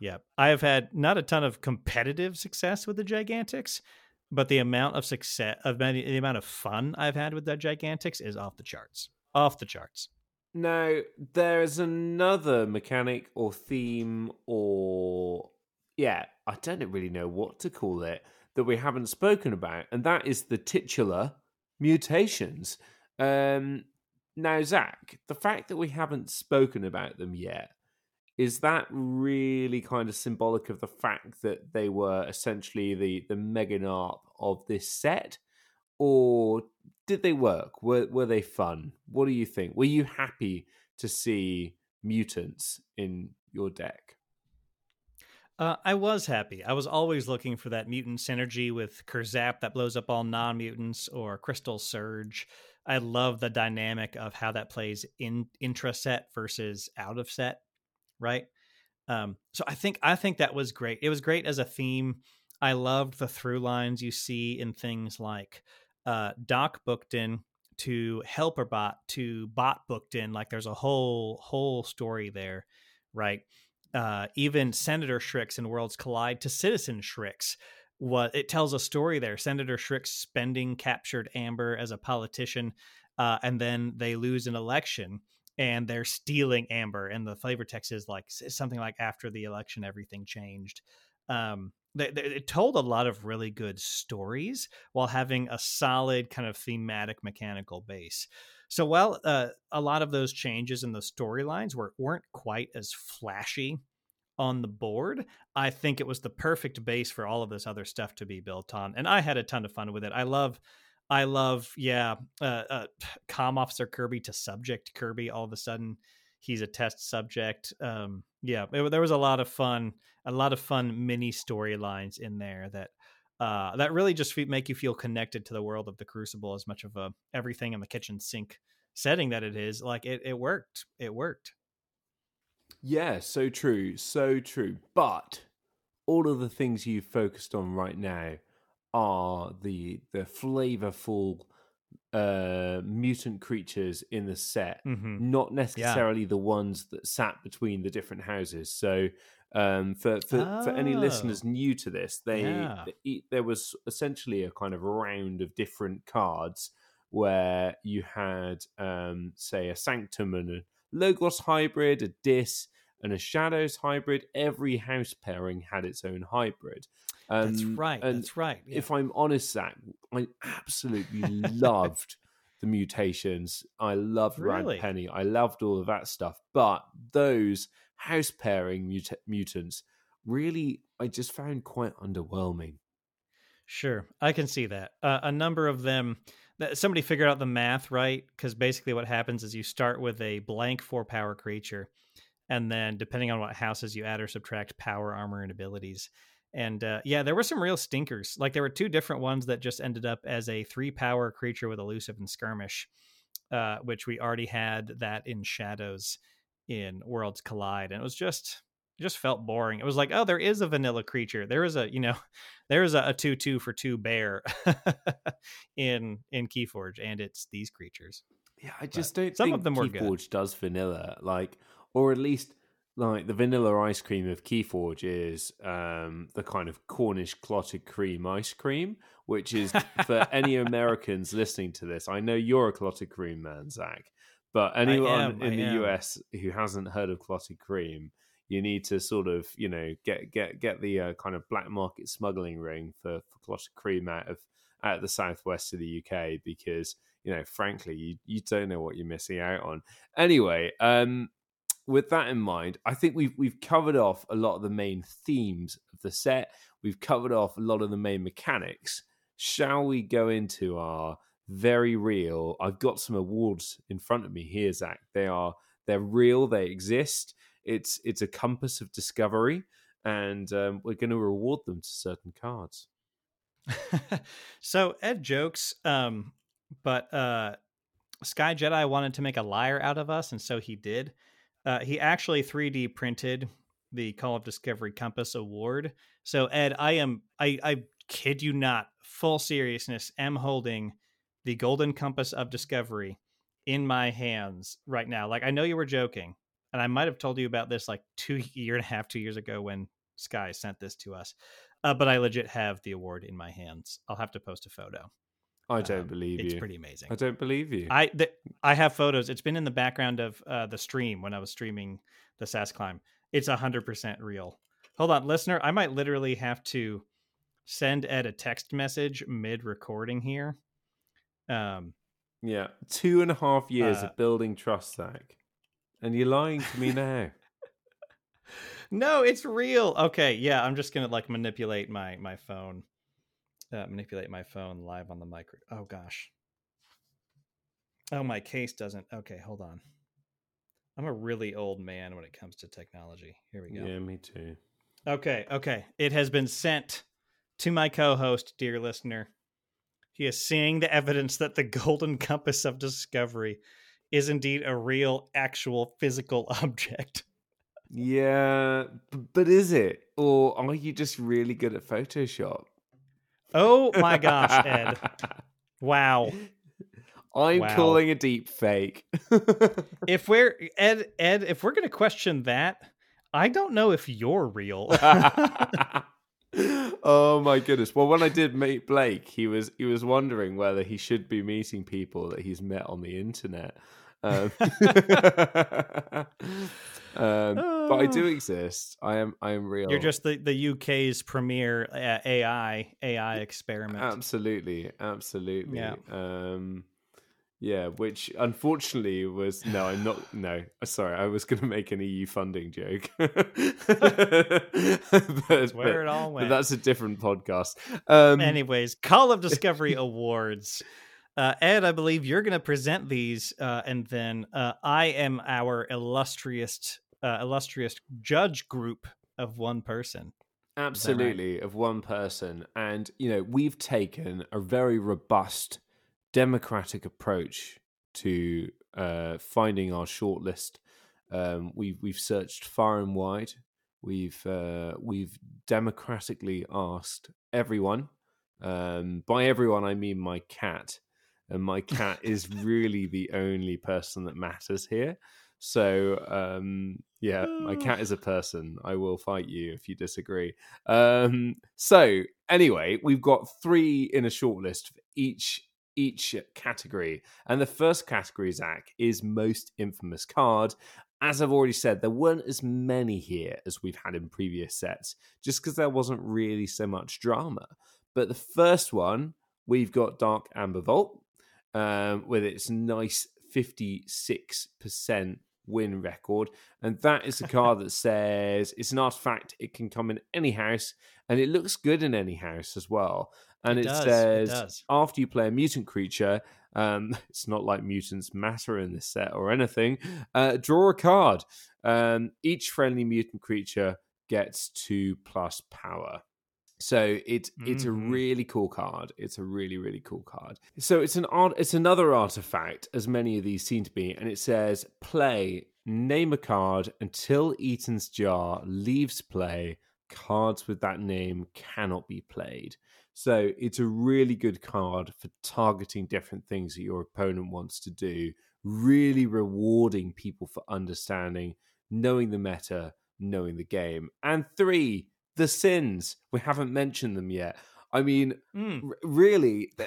Yeah. I have had not a ton of competitive success with the Gigantics, but the amount of success of many, the amount of fun I've had with the Gigantics is off the charts. Off the charts. Now, there's another mechanic or theme or, yeah, I don't really know what to call it that we haven't spoken about, and that is the titular mutations. Um, now, Zach, the fact that we haven't spoken about them yet, is that really kind of symbolic of the fact that they were essentially the, the Mega Narp of this set? Or did they work? Were were they fun? What do you think? Were you happy to see mutants in your deck? Uh, I was happy. I was always looking for that mutant synergy with Kurzap that blows up all non mutants or Crystal Surge. I love the dynamic of how that plays in intra set versus out of set, right? Um, so I think I think that was great. It was great as a theme. I loved the through lines you see in things like uh, Doc Bookton to Helper Bot to Bot Bookton. Like there's a whole whole story there, right? uh, even Senator Shrix and Worlds Collide to Citizen Shrix. What it tells a story there. Senator Shrix spending captured Amber as a politician, uh, and then they lose an election and they're stealing Amber. And the flavor text is like something like after the election, everything changed. Um, they, it told a lot of really good stories while having a solid kind of thematic mechanical base. So while uh, a lot of those changes in the storylines were weren't quite as flashy on the board, I think it was the perfect base for all of this other stuff to be built on, and I had a ton of fun with it. I love, I love, yeah, uh, uh, Com Officer Kirby to Subject Kirby. All of a sudden, he's a test subject. Um, yeah, it, there was a lot of fun, a lot of fun mini storylines in there that uh, that really just make you feel connected to the world of the Crucible as much of a everything in the kitchen sink setting that it is. Like it, it worked. It worked. Yeah, so true, so true. But all of the things you've focused on right now are the the flavorful uh mutant creatures in the set Mm-hmm. not necessarily the ones that sat between the different houses so um for for, for any Oh. listeners new to this they Yeah. th- there was essentially a kind of round of different cards where you had um say a sanctum and a logos hybrid a dis and a shadows hybrid every house pairing had its own hybrid um, That's right. That's right. Yeah. if I'm honest, Zach, I absolutely loved the mutations. I loved Really? Rad Penny. I loved all of that stuff. But those house pairing mut- mutants really, I just found quite underwhelming. Sure, I can see that. Uh, a number of them, somebody figured out the math right because basically what happens is you start with a blank four power creature, and then depending on what houses you add or subtract power, armor, and abilities. And uh, yeah, there were some real stinkers. Like there were two different ones that just ended up as a three power creature with elusive and skirmish, uh, which we already had that in shadows in Worlds Collide, and it was just it just felt boring. It was like, oh, there is a vanilla creature. There is a you know there's a, a two two for two bear in in Keyforge, and it's these creatures. Yeah, I just don't some think of them were good. Keyforge does vanilla, like, or at least like the vanilla ice cream of Keyforge is um, the kind of Cornish clotted cream ice cream, which is for any Americans listening to this. I know you're a clotted cream man, Zach, but anyone am, I in the am. US who hasn't heard of clotted cream, you need to sort of you know get get get the uh, kind of black market smuggling ring for, for clotted cream out of out of the southwest of the UK because you know frankly you, you don't know what you're missing out on. Anyway, um, with that in mind, I think we've we've covered off a lot of the main themes of the set. We've covered off a lot of the main mechanics. Shall we go into our very real? I've got some awards in front of me here, Zach. They are they're real. They exist. It's it's a compass of discovery, and um, we're going to reward them to certain cards. so Ed jokes, um, but uh, Sky Jedi wanted to make a liar out of us, and so he did. Uh, he actually 3D printed the Call of Discovery Compass Award. So Ed, I am I I kid you not, full seriousness, am holding the Golden Compass of Discovery in my hands right now. Like I know you were joking, and I might have told you about this like two year and a half, two years ago when Sky sent this to us. Uh, but I legit have the award in my hands. I'll have to post a photo. I don't Um, believe it's you. It's pretty amazing. I don't believe you. I th- I have photos. It's been in the background of uh, the stream when I was streaming the SAS climb. It's hundred percent real. Hold on, listener. I might literally have to send Ed a text message mid recording here. Um, Yeah, two and a half years Uh, of building trust, Zach, and you're lying to me now. no, it's real. Okay, yeah. I'm just gonna like manipulate my my phone. Uh, manipulate my phone live on the micro. Oh gosh. Oh, my case doesn't. Okay, hold on. I'm a really old man when it comes to technology. Here we go. Yeah, me too. Okay, okay. It has been sent to my co-host, dear listener. He is seeing the evidence that the golden compass of discovery is indeed a real, actual, physical object. Yeah, but is it, or are you just really good at Photoshop? Oh my gosh, Ed! Wow. I'm Wow. calling a deep fake. If we're Ed, Ed, if we're gonna question that, I don't know if you're real. oh my goodness! Well, when I did meet Blake, he was he was wondering whether he should be meeting people that he's met on the internet. Um, um, but I do exist. I am. I am real. You're just the, the UK's premier uh, AI AI experiment. absolutely, absolutely. Yeah. Um, yeah, which unfortunately was no, I'm not. No, sorry, I was going to make an EU funding joke. but, where it all went. that's a different podcast. Um, Anyways, Call of Discovery Awards. Uh, Ed, I believe you're going to present these, uh, and then uh, I am our illustrious, uh, illustrious judge group of one person. Absolutely, of one person. And, you know, we've taken a very robust democratic approach to uh, finding our shortlist Um, we've we've searched far and wide. We've uh, we've democratically asked everyone. Um, by everyone, I mean my cat, and my cat is really the only person that matters here. So um, yeah, my cat is a person. I will fight you if you disagree. Um, so anyway, we've got three in a shortlist for each each category, and the first category, Zach, is most infamous card. As I've already said, there weren't as many here as we've had in previous sets, just because there wasn't really so much drama. But the first one, we've got Dark Amber Vault um, with its nice 56% win record. And that is a card that says it's an artifact, it can come in any house, and it looks good in any house as well. And it, It does, it says does. after you play a mutant creature, um, it's not like mutants matter in this set or anything. Uh, draw a card. Um, each friendly mutant creature gets two plus power. So it's it's a Mhm. really cool card. It's a really really cool card. So it's an art. It's another artifact, as many of these seem to be, and it says play name a card until Eaton's jar leaves play. Cards with that name cannot be played. So it's a really good card for targeting different things that your opponent wants to do. Really rewarding people for understanding, knowing the meta, knowing the game. And three, the sins. We haven't mentioned them yet. I mean, Mm. r- really,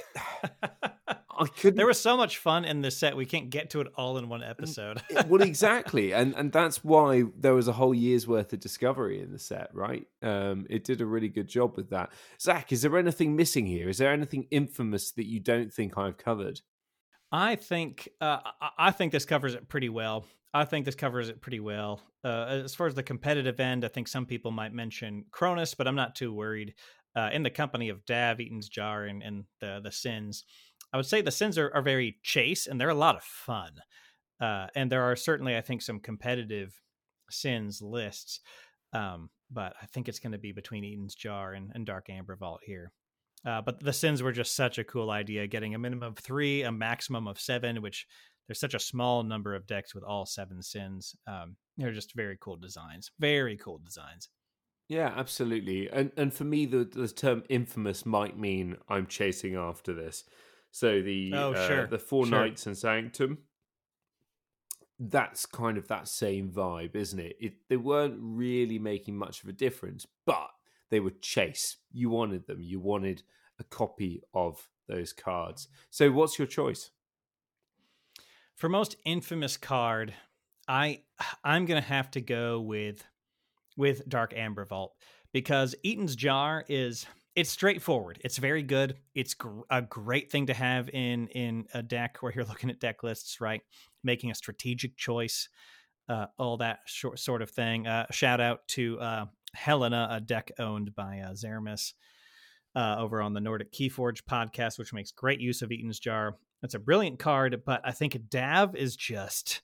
I couldn't. there was so much fun in this set. We can't get to it all in one episode. well, exactly, and and that's why there was a whole year's worth of discovery in the set, right? Um, it did a really good job with that. Zach, is there anything missing here? Is there anything infamous that you don't think I've covered? I think uh, I- think this covers it pretty well. I think this covers it pretty well. Uh, as far as the competitive end, I think some people might mention Kronus, but I'm not too worried. Uh, in the company of Dav, Eaton's Jar, and, and the the Sins, I would say the Sins are, are very chase and they're a lot of fun. Uh, and there are certainly, I think, some competitive Sins lists. Um, but I think it's going to be between Eaton's Jar and, and Dark Amber Vault here. Uh, but the sins were just such a cool idea, getting a minimum of three, a maximum of seven, which there's such a small number of decks with all seven sins. Um, they're just very cool designs. Very cool designs. Yeah, absolutely. And and for me, the the term infamous might mean I'm chasing after this. So the Oh, uh, sure, the Four sure. Knights and Sanctum. That's kind of that same vibe, isn't it? it? They weren't really making much of a difference, but they would chase. You wanted them. You wanted a copy of those cards. So, what's your choice? For most infamous card, I I'm gonna have to go with with Dark Amber Vault because Eaton's Jar is it's straightforward. It's very good. It's gr- a great thing to have in in a deck where you're looking at deck lists, right? Making a strategic choice, uh, all that short, sort of thing. Uh, shout out to uh, Helena, a deck owned by uh, Zeramis uh, over on the Nordic Keyforge podcast, which makes great use of Eaton's Jar. It's a brilliant card, but I think Dav is just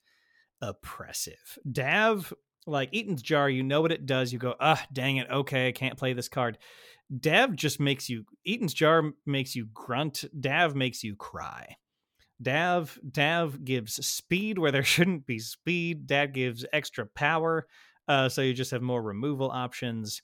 oppressive. Dav, like Eaton's Jar, you know what it does. You go, ah, dang it, okay, I can't play this card. Dav just makes you Eaton's Jar makes you grunt. Dav makes you cry. Dav Dav gives speed where there shouldn't be speed. Dav gives extra power, uh, so you just have more removal options.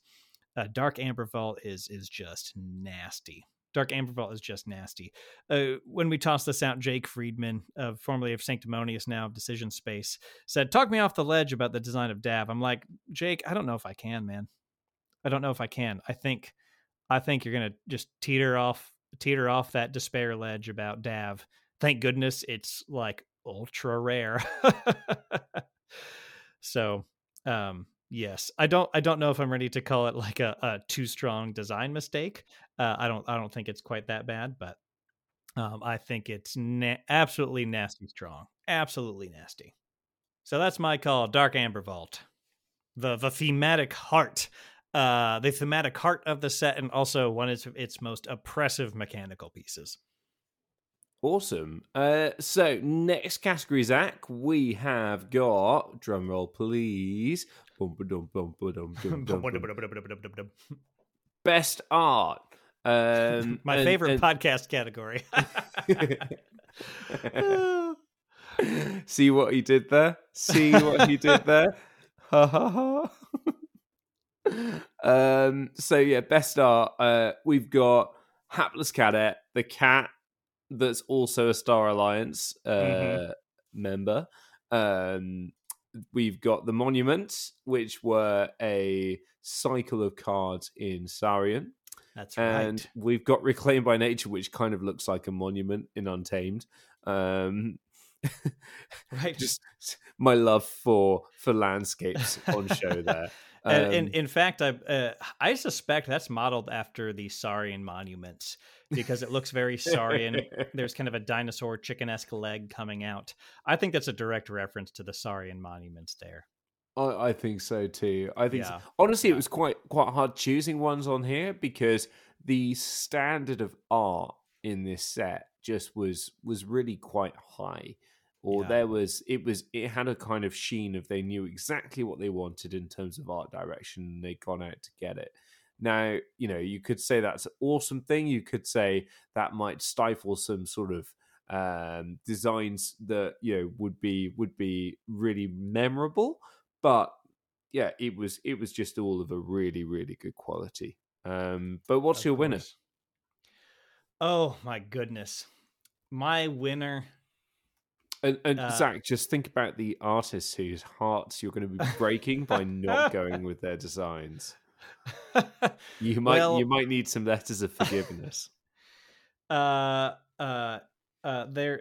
Uh, Dark Amber Vault is is just nasty. Dark Amber Vault is just nasty. Uh, when we tossed this out, Jake Friedman, uh, formerly of Sanctimonious, now of Decision Space, said, "Talk me off the ledge about the design of Dav." I'm like, Jake, I don't know if I can, man. I don't know if I can. I think, I think you're gonna just teeter off, teeter off that despair ledge about Dav. Thank goodness it's like ultra rare. so, um, yes, I don't, I don't know if I'm ready to call it like a, a too strong design mistake. Uh, I don't, I don't think it's quite that bad, but um, I think it's na- absolutely nasty strong, absolutely nasty. So that's my call, Dark Amber Vault, the the thematic heart, uh, the thematic heart of the set, and also one of its most oppressive mechanical pieces. Awesome. Uh, so next category, Zach, we have got drum roll, please. Best art. Um, my and- favorite and- podcast category. See what he did there? See what he did there? Ha ha ha. um, so yeah, best art. Uh, we've got Hapless Cadet, the cat that's also a Star Alliance uh, mm-hmm. member. Um, we've got the monuments, which were a cycle of cards in Saurian. That's right. And we've got Reclaimed by Nature, which kind of looks like a monument in Untamed. Um, right. Just my love for for landscapes on show there. Um, in, in fact, I uh, I suspect that's modeled after the Saurian monuments because it looks very Saurian. There's kind of a dinosaur chicken esque leg coming out. I think that's a direct reference to the Saurian monuments there. I, I think so too. I think yeah. so. honestly, yeah. it was quite quite hard choosing ones on here because the standard of art in this set just was was really quite high or yeah. there was it was it had a kind of sheen of they knew exactly what they wanted in terms of art direction and they'd gone out to get it now you know you could say that's an awesome thing you could say that might stifle some sort of um, designs that you know would be would be really memorable but yeah it was it was just all of a really really good quality um, but what's of your course. winner oh my goodness my winner and, and uh, Zach, just think about the artists whose hearts you're going to be breaking by not going with their designs. You might well, you might need some letters of forgiveness. Uh, uh, uh, there,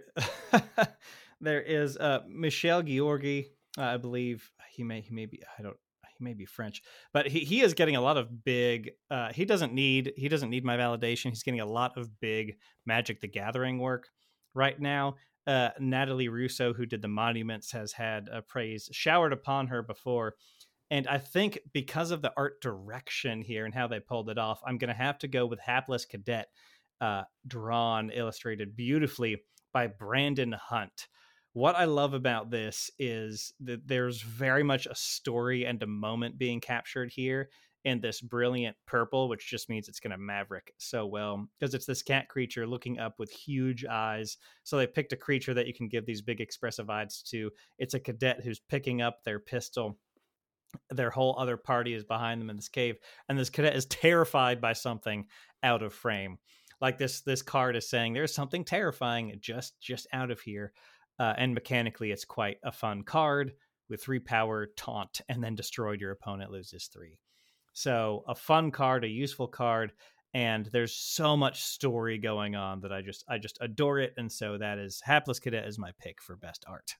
there is uh Michel Gheorghi. I believe he may he may be I don't he may be French, but he, he is getting a lot of big. Uh, he doesn't need he doesn't need my validation. He's getting a lot of big Magic the Gathering work right now uh, Natalie Russo, who did the monuments, has had uh, praise showered upon her before. And I think because of the art direction here and how they pulled it off, I'm going to have to go with Hapless Cadet, uh, drawn, illustrated beautifully by Brandon Hunt. What I love about this is that there's very much a story and a moment being captured here in this brilliant purple, which just means it's going to maverick so well because it's this cat creature looking up with huge eyes. So they picked a creature that you can give these big expressive eyes to. It's a cadet who's picking up their pistol. Their whole other party is behind them in this cave, and this cadet is terrified by something out of frame. Like this, this card is saying there's something terrifying just just out of here. Uh, and mechanically, it's quite a fun card with three power, taunt, and then destroyed. Your opponent loses three. So a fun card, a useful card, and there's so much story going on that I just I just adore it, and so that is Hapless Cadet is my pick for best art.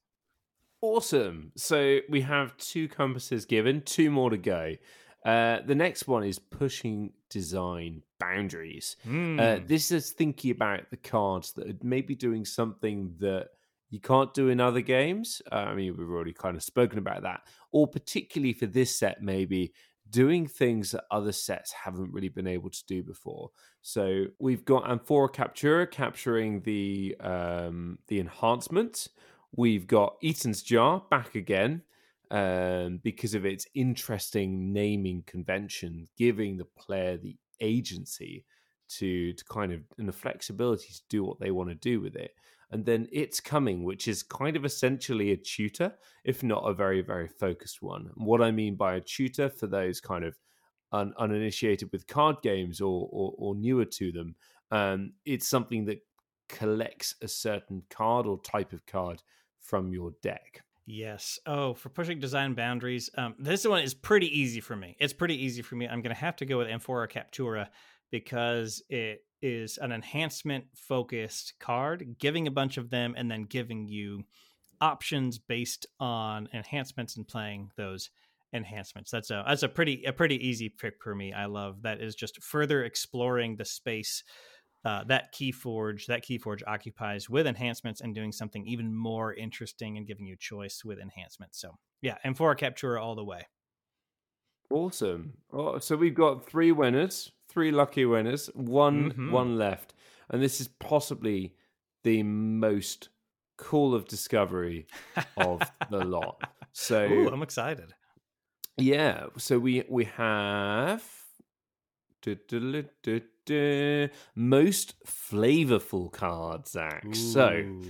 Awesome. So we have two compasses given, two more to go. Uh, the next one is pushing design boundaries. Mm. Uh, hmm. this is thinking about the cards that are maybe doing something that you can't do in other games. Uh, I mean, we've already kind of spoken about that. Or particularly for this set, maybe doing things that other sets haven't really been able to do before. So we've got Amphora Captura capturing the um, the enhancement. We've got Eaton's Jar back again um, because of its interesting naming convention, giving the player the agency to to kind of and the flexibility to do what they want to do with it and then it's coming which is kind of essentially a tutor if not a very very focused one what i mean by a tutor for those kind of un- uninitiated with card games or, or, or newer to them um, it's something that collects a certain card or type of card from your deck Yes. Oh, for pushing design boundaries, um, this one is pretty easy for me. It's pretty easy for me. I'm going to have to go with Amphora Captura because it is an enhancement focused card, giving a bunch of them and then giving you options based on enhancements and playing those enhancements. That's a that's a pretty a pretty easy pick for me. I love that is just further exploring the space uh, that Keyforge that Keyforge occupies with enhancements and doing something even more interesting and giving you choice with enhancements. So yeah, and Amphora Captura all the way. Awesome. Oh, so we've got three winners three lucky winners, one mm-hmm. one left, and this is possibly the most cool of discovery of the lot. So Ooh, I'm excited. Yeah, so we we have most flavorful cards, Zach. Ooh. So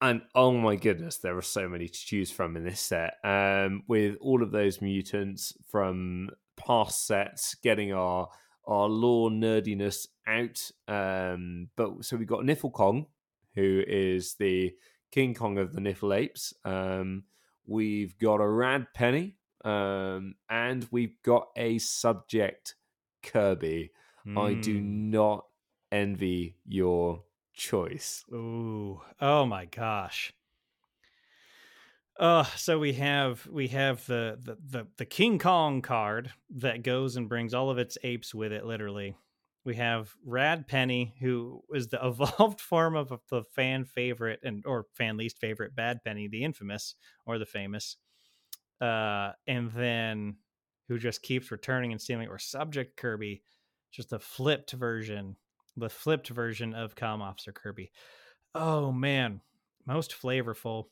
and oh my goodness, there are so many to choose from in this set. Um, with all of those mutants from past sets, getting our our lore nerdiness out. Um, but so we've got Niffle Kong, who is the King Kong of the Niffle Apes. Um, we've got a Rad Penny, um, and we've got a subject Kirby. Mm. I do hmm. not envy your choice. Ooh, oh my gosh. Uh, so we have we have the, the the the King Kong card that goes and brings all of its apes with it, literally. We have Rad Penny, who is the evolved form of the fan favorite and or fan least favorite Bad Penny, the infamous or the famous. Uh, and then who just keeps returning and stealing, or Subject Kirby, just a flipped version the flipped version of Com Officer Kirby. Oh man, most flavorful.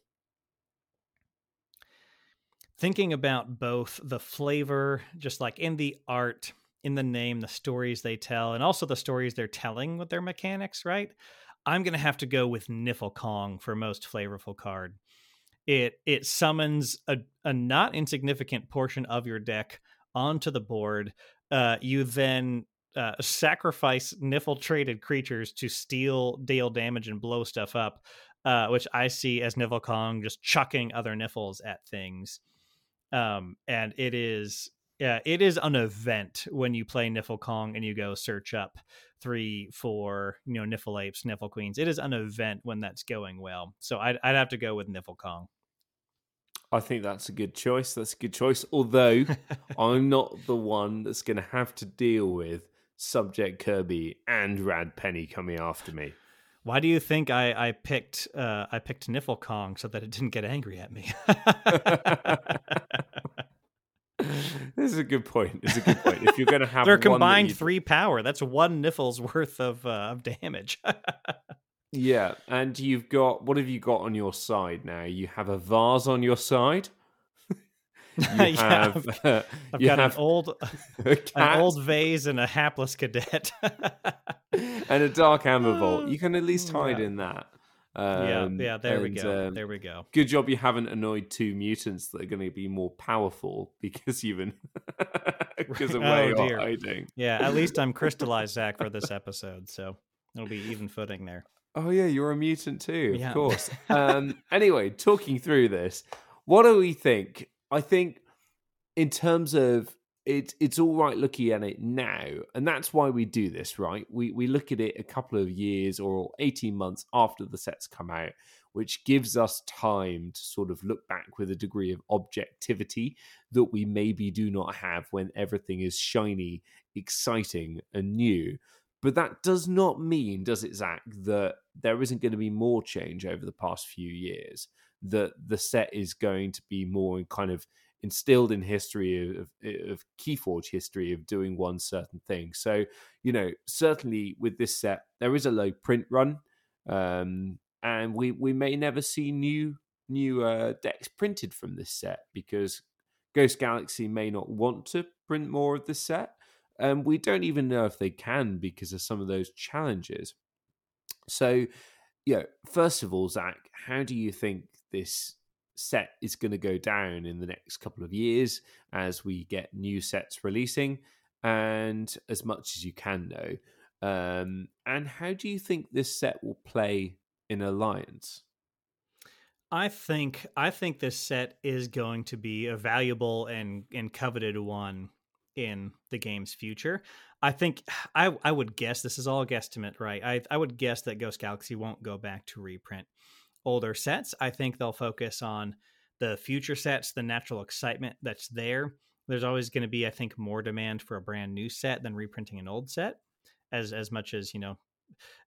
Thinking about both the flavor, just like in the art, in the name, the stories they tell, and also the stories they're telling with their mechanics, right? I'm gonna have to go with Niffle Kong for most flavorful card. It it summons a, a not insignificant portion of your deck onto the board. Uh, you then uh, sacrifice niffle-traited creatures to steal, deal damage, and blow stuff up, uh, which I see as Niffle Kong just chucking other niffles at things. Um, and it is yeah, it is an event when you play Niffle Kong and you go search up three, four, you know, Niffle Apes, Niffle Queens. It is an event when that's going well. So I'd, I'd have to go with Niffle Kong. I think that's a good choice. That's a good choice. Although I'm not the one that's going to have to deal with Subject Kirby and Rad Penny coming after me. Why do you think I I picked uh, I picked Niffle Kong so that it didn't get angry at me? this is a good point. It's a good point. If you're going to have their combined you... three power, that's one Niffle's worth of uh, of damage. yeah, and you've got what have you got on your side now? You have a vase on your side. You have, uh, I've you got have an old an old vase and a hapless cadet and a dark amber vault. You can at least hide yeah. in that. Um, yeah, yeah. There and, we go. Um, there we go. Good job you haven't annoyed two mutants that are going to be more powerful because you've been because of where oh, you're hiding. Yeah, at least I'm crystallized Zach for this episode, so it'll be even footing there. Oh yeah, you're a mutant too, yeah. of course. um, anyway, talking through this, what do we think I think in terms of it, it's all right looking at it now, and that's why we do this, right? We we look at it a couple of years or eighteen months after the sets come out, which gives us time to sort of look back with a degree of objectivity that we maybe do not have when everything is shiny, exciting, and new. But that does not mean, does it, Zach, that there isn't going to be more change over the past few years? That the set is going to be more kind of instilled in history of, of Keyforge history of doing one certain thing. So, you know, certainly with this set, there is a low print run, um, and we we may never see new new uh, decks printed from this set because Ghost Galaxy may not want to print more of this set. and um, we don't even know if they can because of some of those challenges. So, yeah, first of all, Zach, how do you think this set is going to go down in the next couple of years as we get new sets releasing and as much as you can know. Um, and how do you think this set will play in alliance? I think i think this set is going to be a valuable and and coveted one in the game's future. I think i i would guess this is all guesstimate right? I i would guess that ghost galaxy won't go back to reprint older sets. I think they'll focus on the future sets, the natural excitement that's there. There's always going to be, I think, more demand for a brand new set than reprinting an old set, as as much as you know.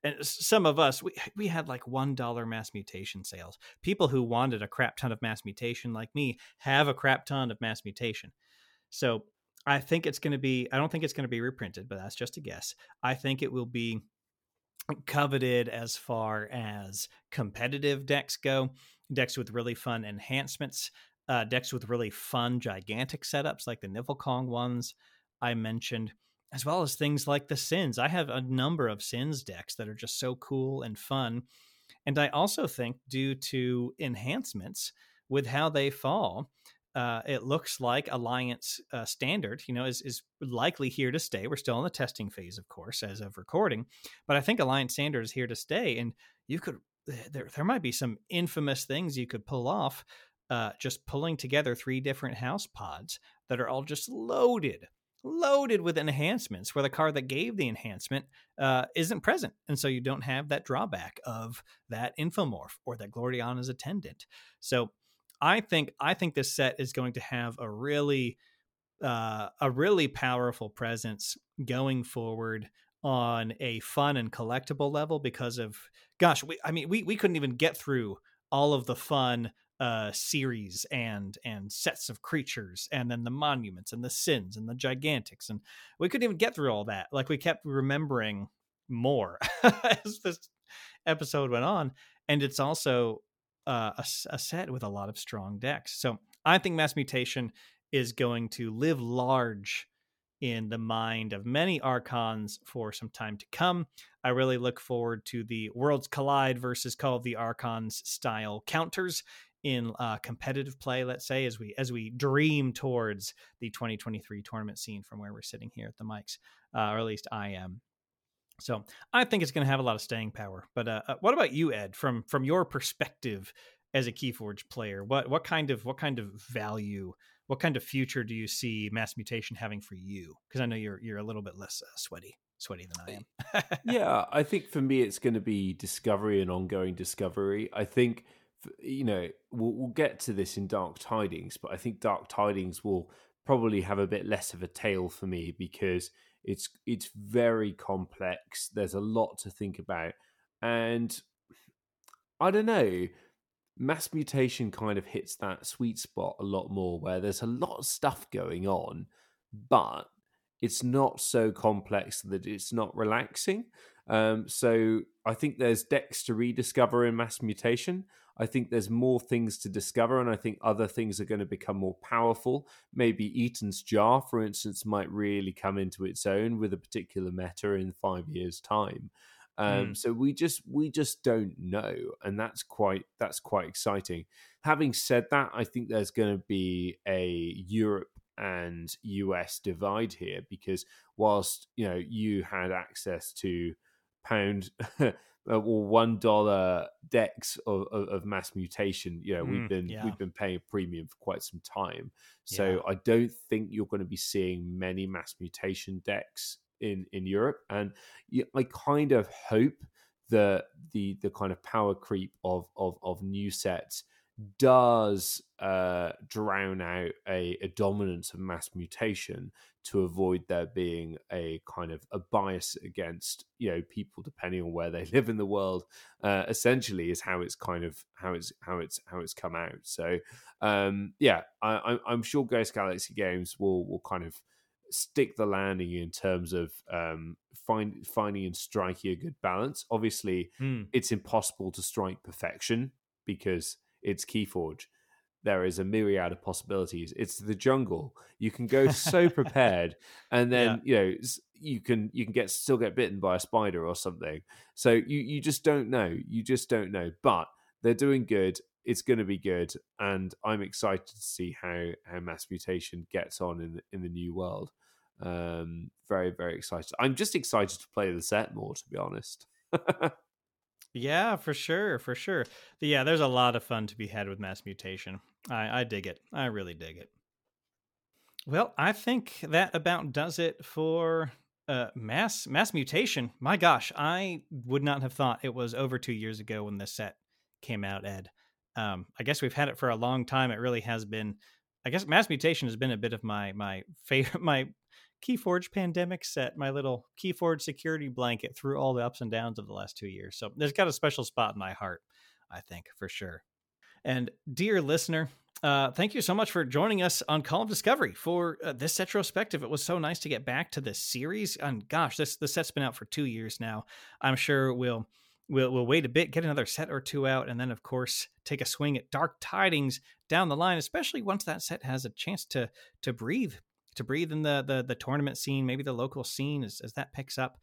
And some of us, we we had like one dollar mass mutation sales. People who wanted a crap ton of mass mutation, like me, have a crap ton of mass mutation. So I think it's going to be. I don't think it's going to be reprinted, but that's just a guess. I think it will be coveted as far as competitive decks go, decks with really fun enhancements, uh, decks with really fun gigantic setups like the Niffle Kong ones I mentioned, as well as things like the Sins. I have a number of Sins decks that are just so cool and fun. And I also think, due to enhancements with how they fall, uh, it looks like Alliance uh, Standard, you know, is is likely here to stay. We're still in the testing phase, of course, as of recording, but I think Alliance Standard is here to stay. And you could there there might be some infamous things you could pull off, uh, just pulling together three different house pods that are all just loaded loaded with enhancements where the car that gave the enhancement uh, isn't present. And so you don't have that drawback of that infomorph or that Gloriana's attendant. So I think I think this set is going to have a really uh, a really powerful presence going forward on a fun and collectible level because of gosh, we, I mean we we couldn't even get through all of the fun uh series and and sets of creatures and then the monuments and the sins and the gigantics and we couldn't even get through all that. Like we kept remembering more as this episode went on and it's also uh, a, a set with a lot of strong decks. So I think Mass Mutation is going to live large in the mind of many archons for some time to come. I really look forward to the Worlds Collide versus Call of the Archons style counters in uh, competitive play. Let's say as we as we dream towards the 2023 tournament scene from where we're sitting here at the mics, uh, or at least I am. So I think it's going to have a lot of staying power. But uh, uh, what about you, Ed? From from your perspective as a KeyForge player, what what kind of what kind of value, what kind of future do you see mass mutation having for you? Because I know you're you're a little bit less uh, sweaty sweaty than I am. yeah, I think for me it's going to be discovery and ongoing discovery. I think you know we'll, we'll get to this in Dark Tidings, but I think Dark Tidings will probably have a bit less of a tail for me because it's it's very complex. There's a lot to think about, and I don't know. Mass mutation kind of hits that sweet spot a lot more, where there's a lot of stuff going on, but it's not so complex that it's not relaxing. Um, so I think there's decks to rediscover in mass mutation. I think there's more things to discover, and I think other things are going to become more powerful. Maybe Etan's Jar, for instance, might really come into its own with a particular meta in five years' time. Um, mm. So we just we just don't know, and that's quite that's quite exciting. Having said that, I think there's going to be a Europe and US divide here because whilst you know you had access to pound uh, or one dollar decks of, of, of, mass mutation. You know, mm, we've been yeah. we've been paying a premium for quite some time. So yeah. I don't think you're going to be seeing many mass mutation decks in in Europe, and I kind of hope that the the kind of power creep of of of new sets does uh, drown out a, a, dominance of mass mutation to avoid there being a kind of a bias against you know people depending on where they live in the world. Uh, essentially, is how it's kind of how it's how it's how it's come out. So um, yeah, I, I'm sure Ghost Galaxy Games will will kind of stick the landing in terms of um, find, finding and striking a good balance. Obviously, mm. it's impossible to strike perfection because it's Keyforge. There is a myriad of possibilities. It's the jungle. You can go so prepared, and then yeah. you know you can you can get still get bitten by a spider or something. So you you just don't know. You just don't know. But they're doing good. It's going to be good, and I'm excited to see how how mass mutation gets on in the, in the new world. Um, very very excited. I'm just excited to play the set more, to be honest. Yeah, for sure, for sure. Yeah, there's a lot of fun to be had with mass mutation. I, I dig it. I really dig it. Well, I think that about does it for uh, mass mass mutation. My gosh, I would not have thought it was over two years ago when this set came out. Ed, um, I guess we've had it for a long time. It really has been. I guess mass mutation has been a bit of my my favorite my Keyforge pandemic set my little Keyforge security blanket through all the ups and downs of the last two years. So there's got a special spot in my heart, I think, for sure. And dear listener, uh, thank you so much for joining us on Call of Discovery for uh, this retrospective. It was so nice to get back to this series. And gosh, this the set's been out for two years now. I'm sure we'll we'll we'll wait a bit, get another set or two out, and then of course take a swing at Dark Tidings down the line. Especially once that set has a chance to to breathe to breathe in the the, the tournament scene, maybe the local scene as, as that picks up.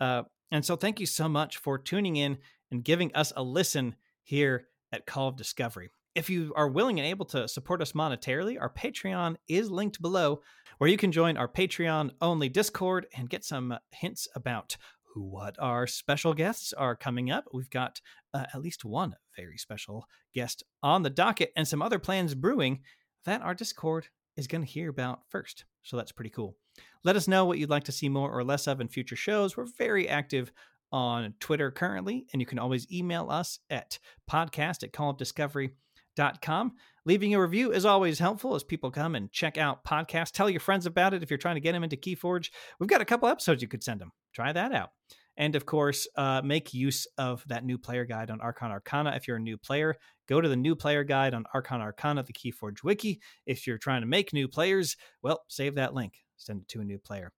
Uh, and so, thank you so much for tuning in and giving us a listen here at Call of Discovery. If you are willing and able to support us monetarily, our Patreon is linked below, where you can join our Patreon only Discord and get some hints about what our special guests are coming up. We've got uh, at least one very special guest on the docket and some other plans brewing that our Discord is going to hear about first. So that's pretty cool. Let us know what you'd like to see more or less of in future shows. We're very active on Twitter currently, and you can always email us at podcast at callofdiscovery.com. Leaving a review is always helpful as people come and check out podcasts. Tell your friends about it if you're trying to get them into Keyforge. We've got a couple episodes you could send them. Try that out. And of course, uh, make use of that new player guide on Archon Arcana. If you're a new player, go to the new player guide on Archon Arcana, the Keyforge Wiki. If you're trying to make new players, well, save that link, send it to a new player.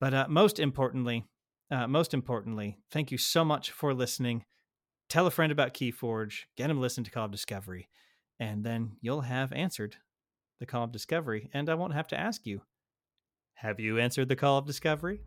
But uh, most importantly, uh, most importantly, thank you so much for listening. Tell a friend about Keyforge, get him to listen to Call of Discovery, and then you'll have answered the Call of Discovery, and I won't have to ask you, have you answered the Call of Discovery?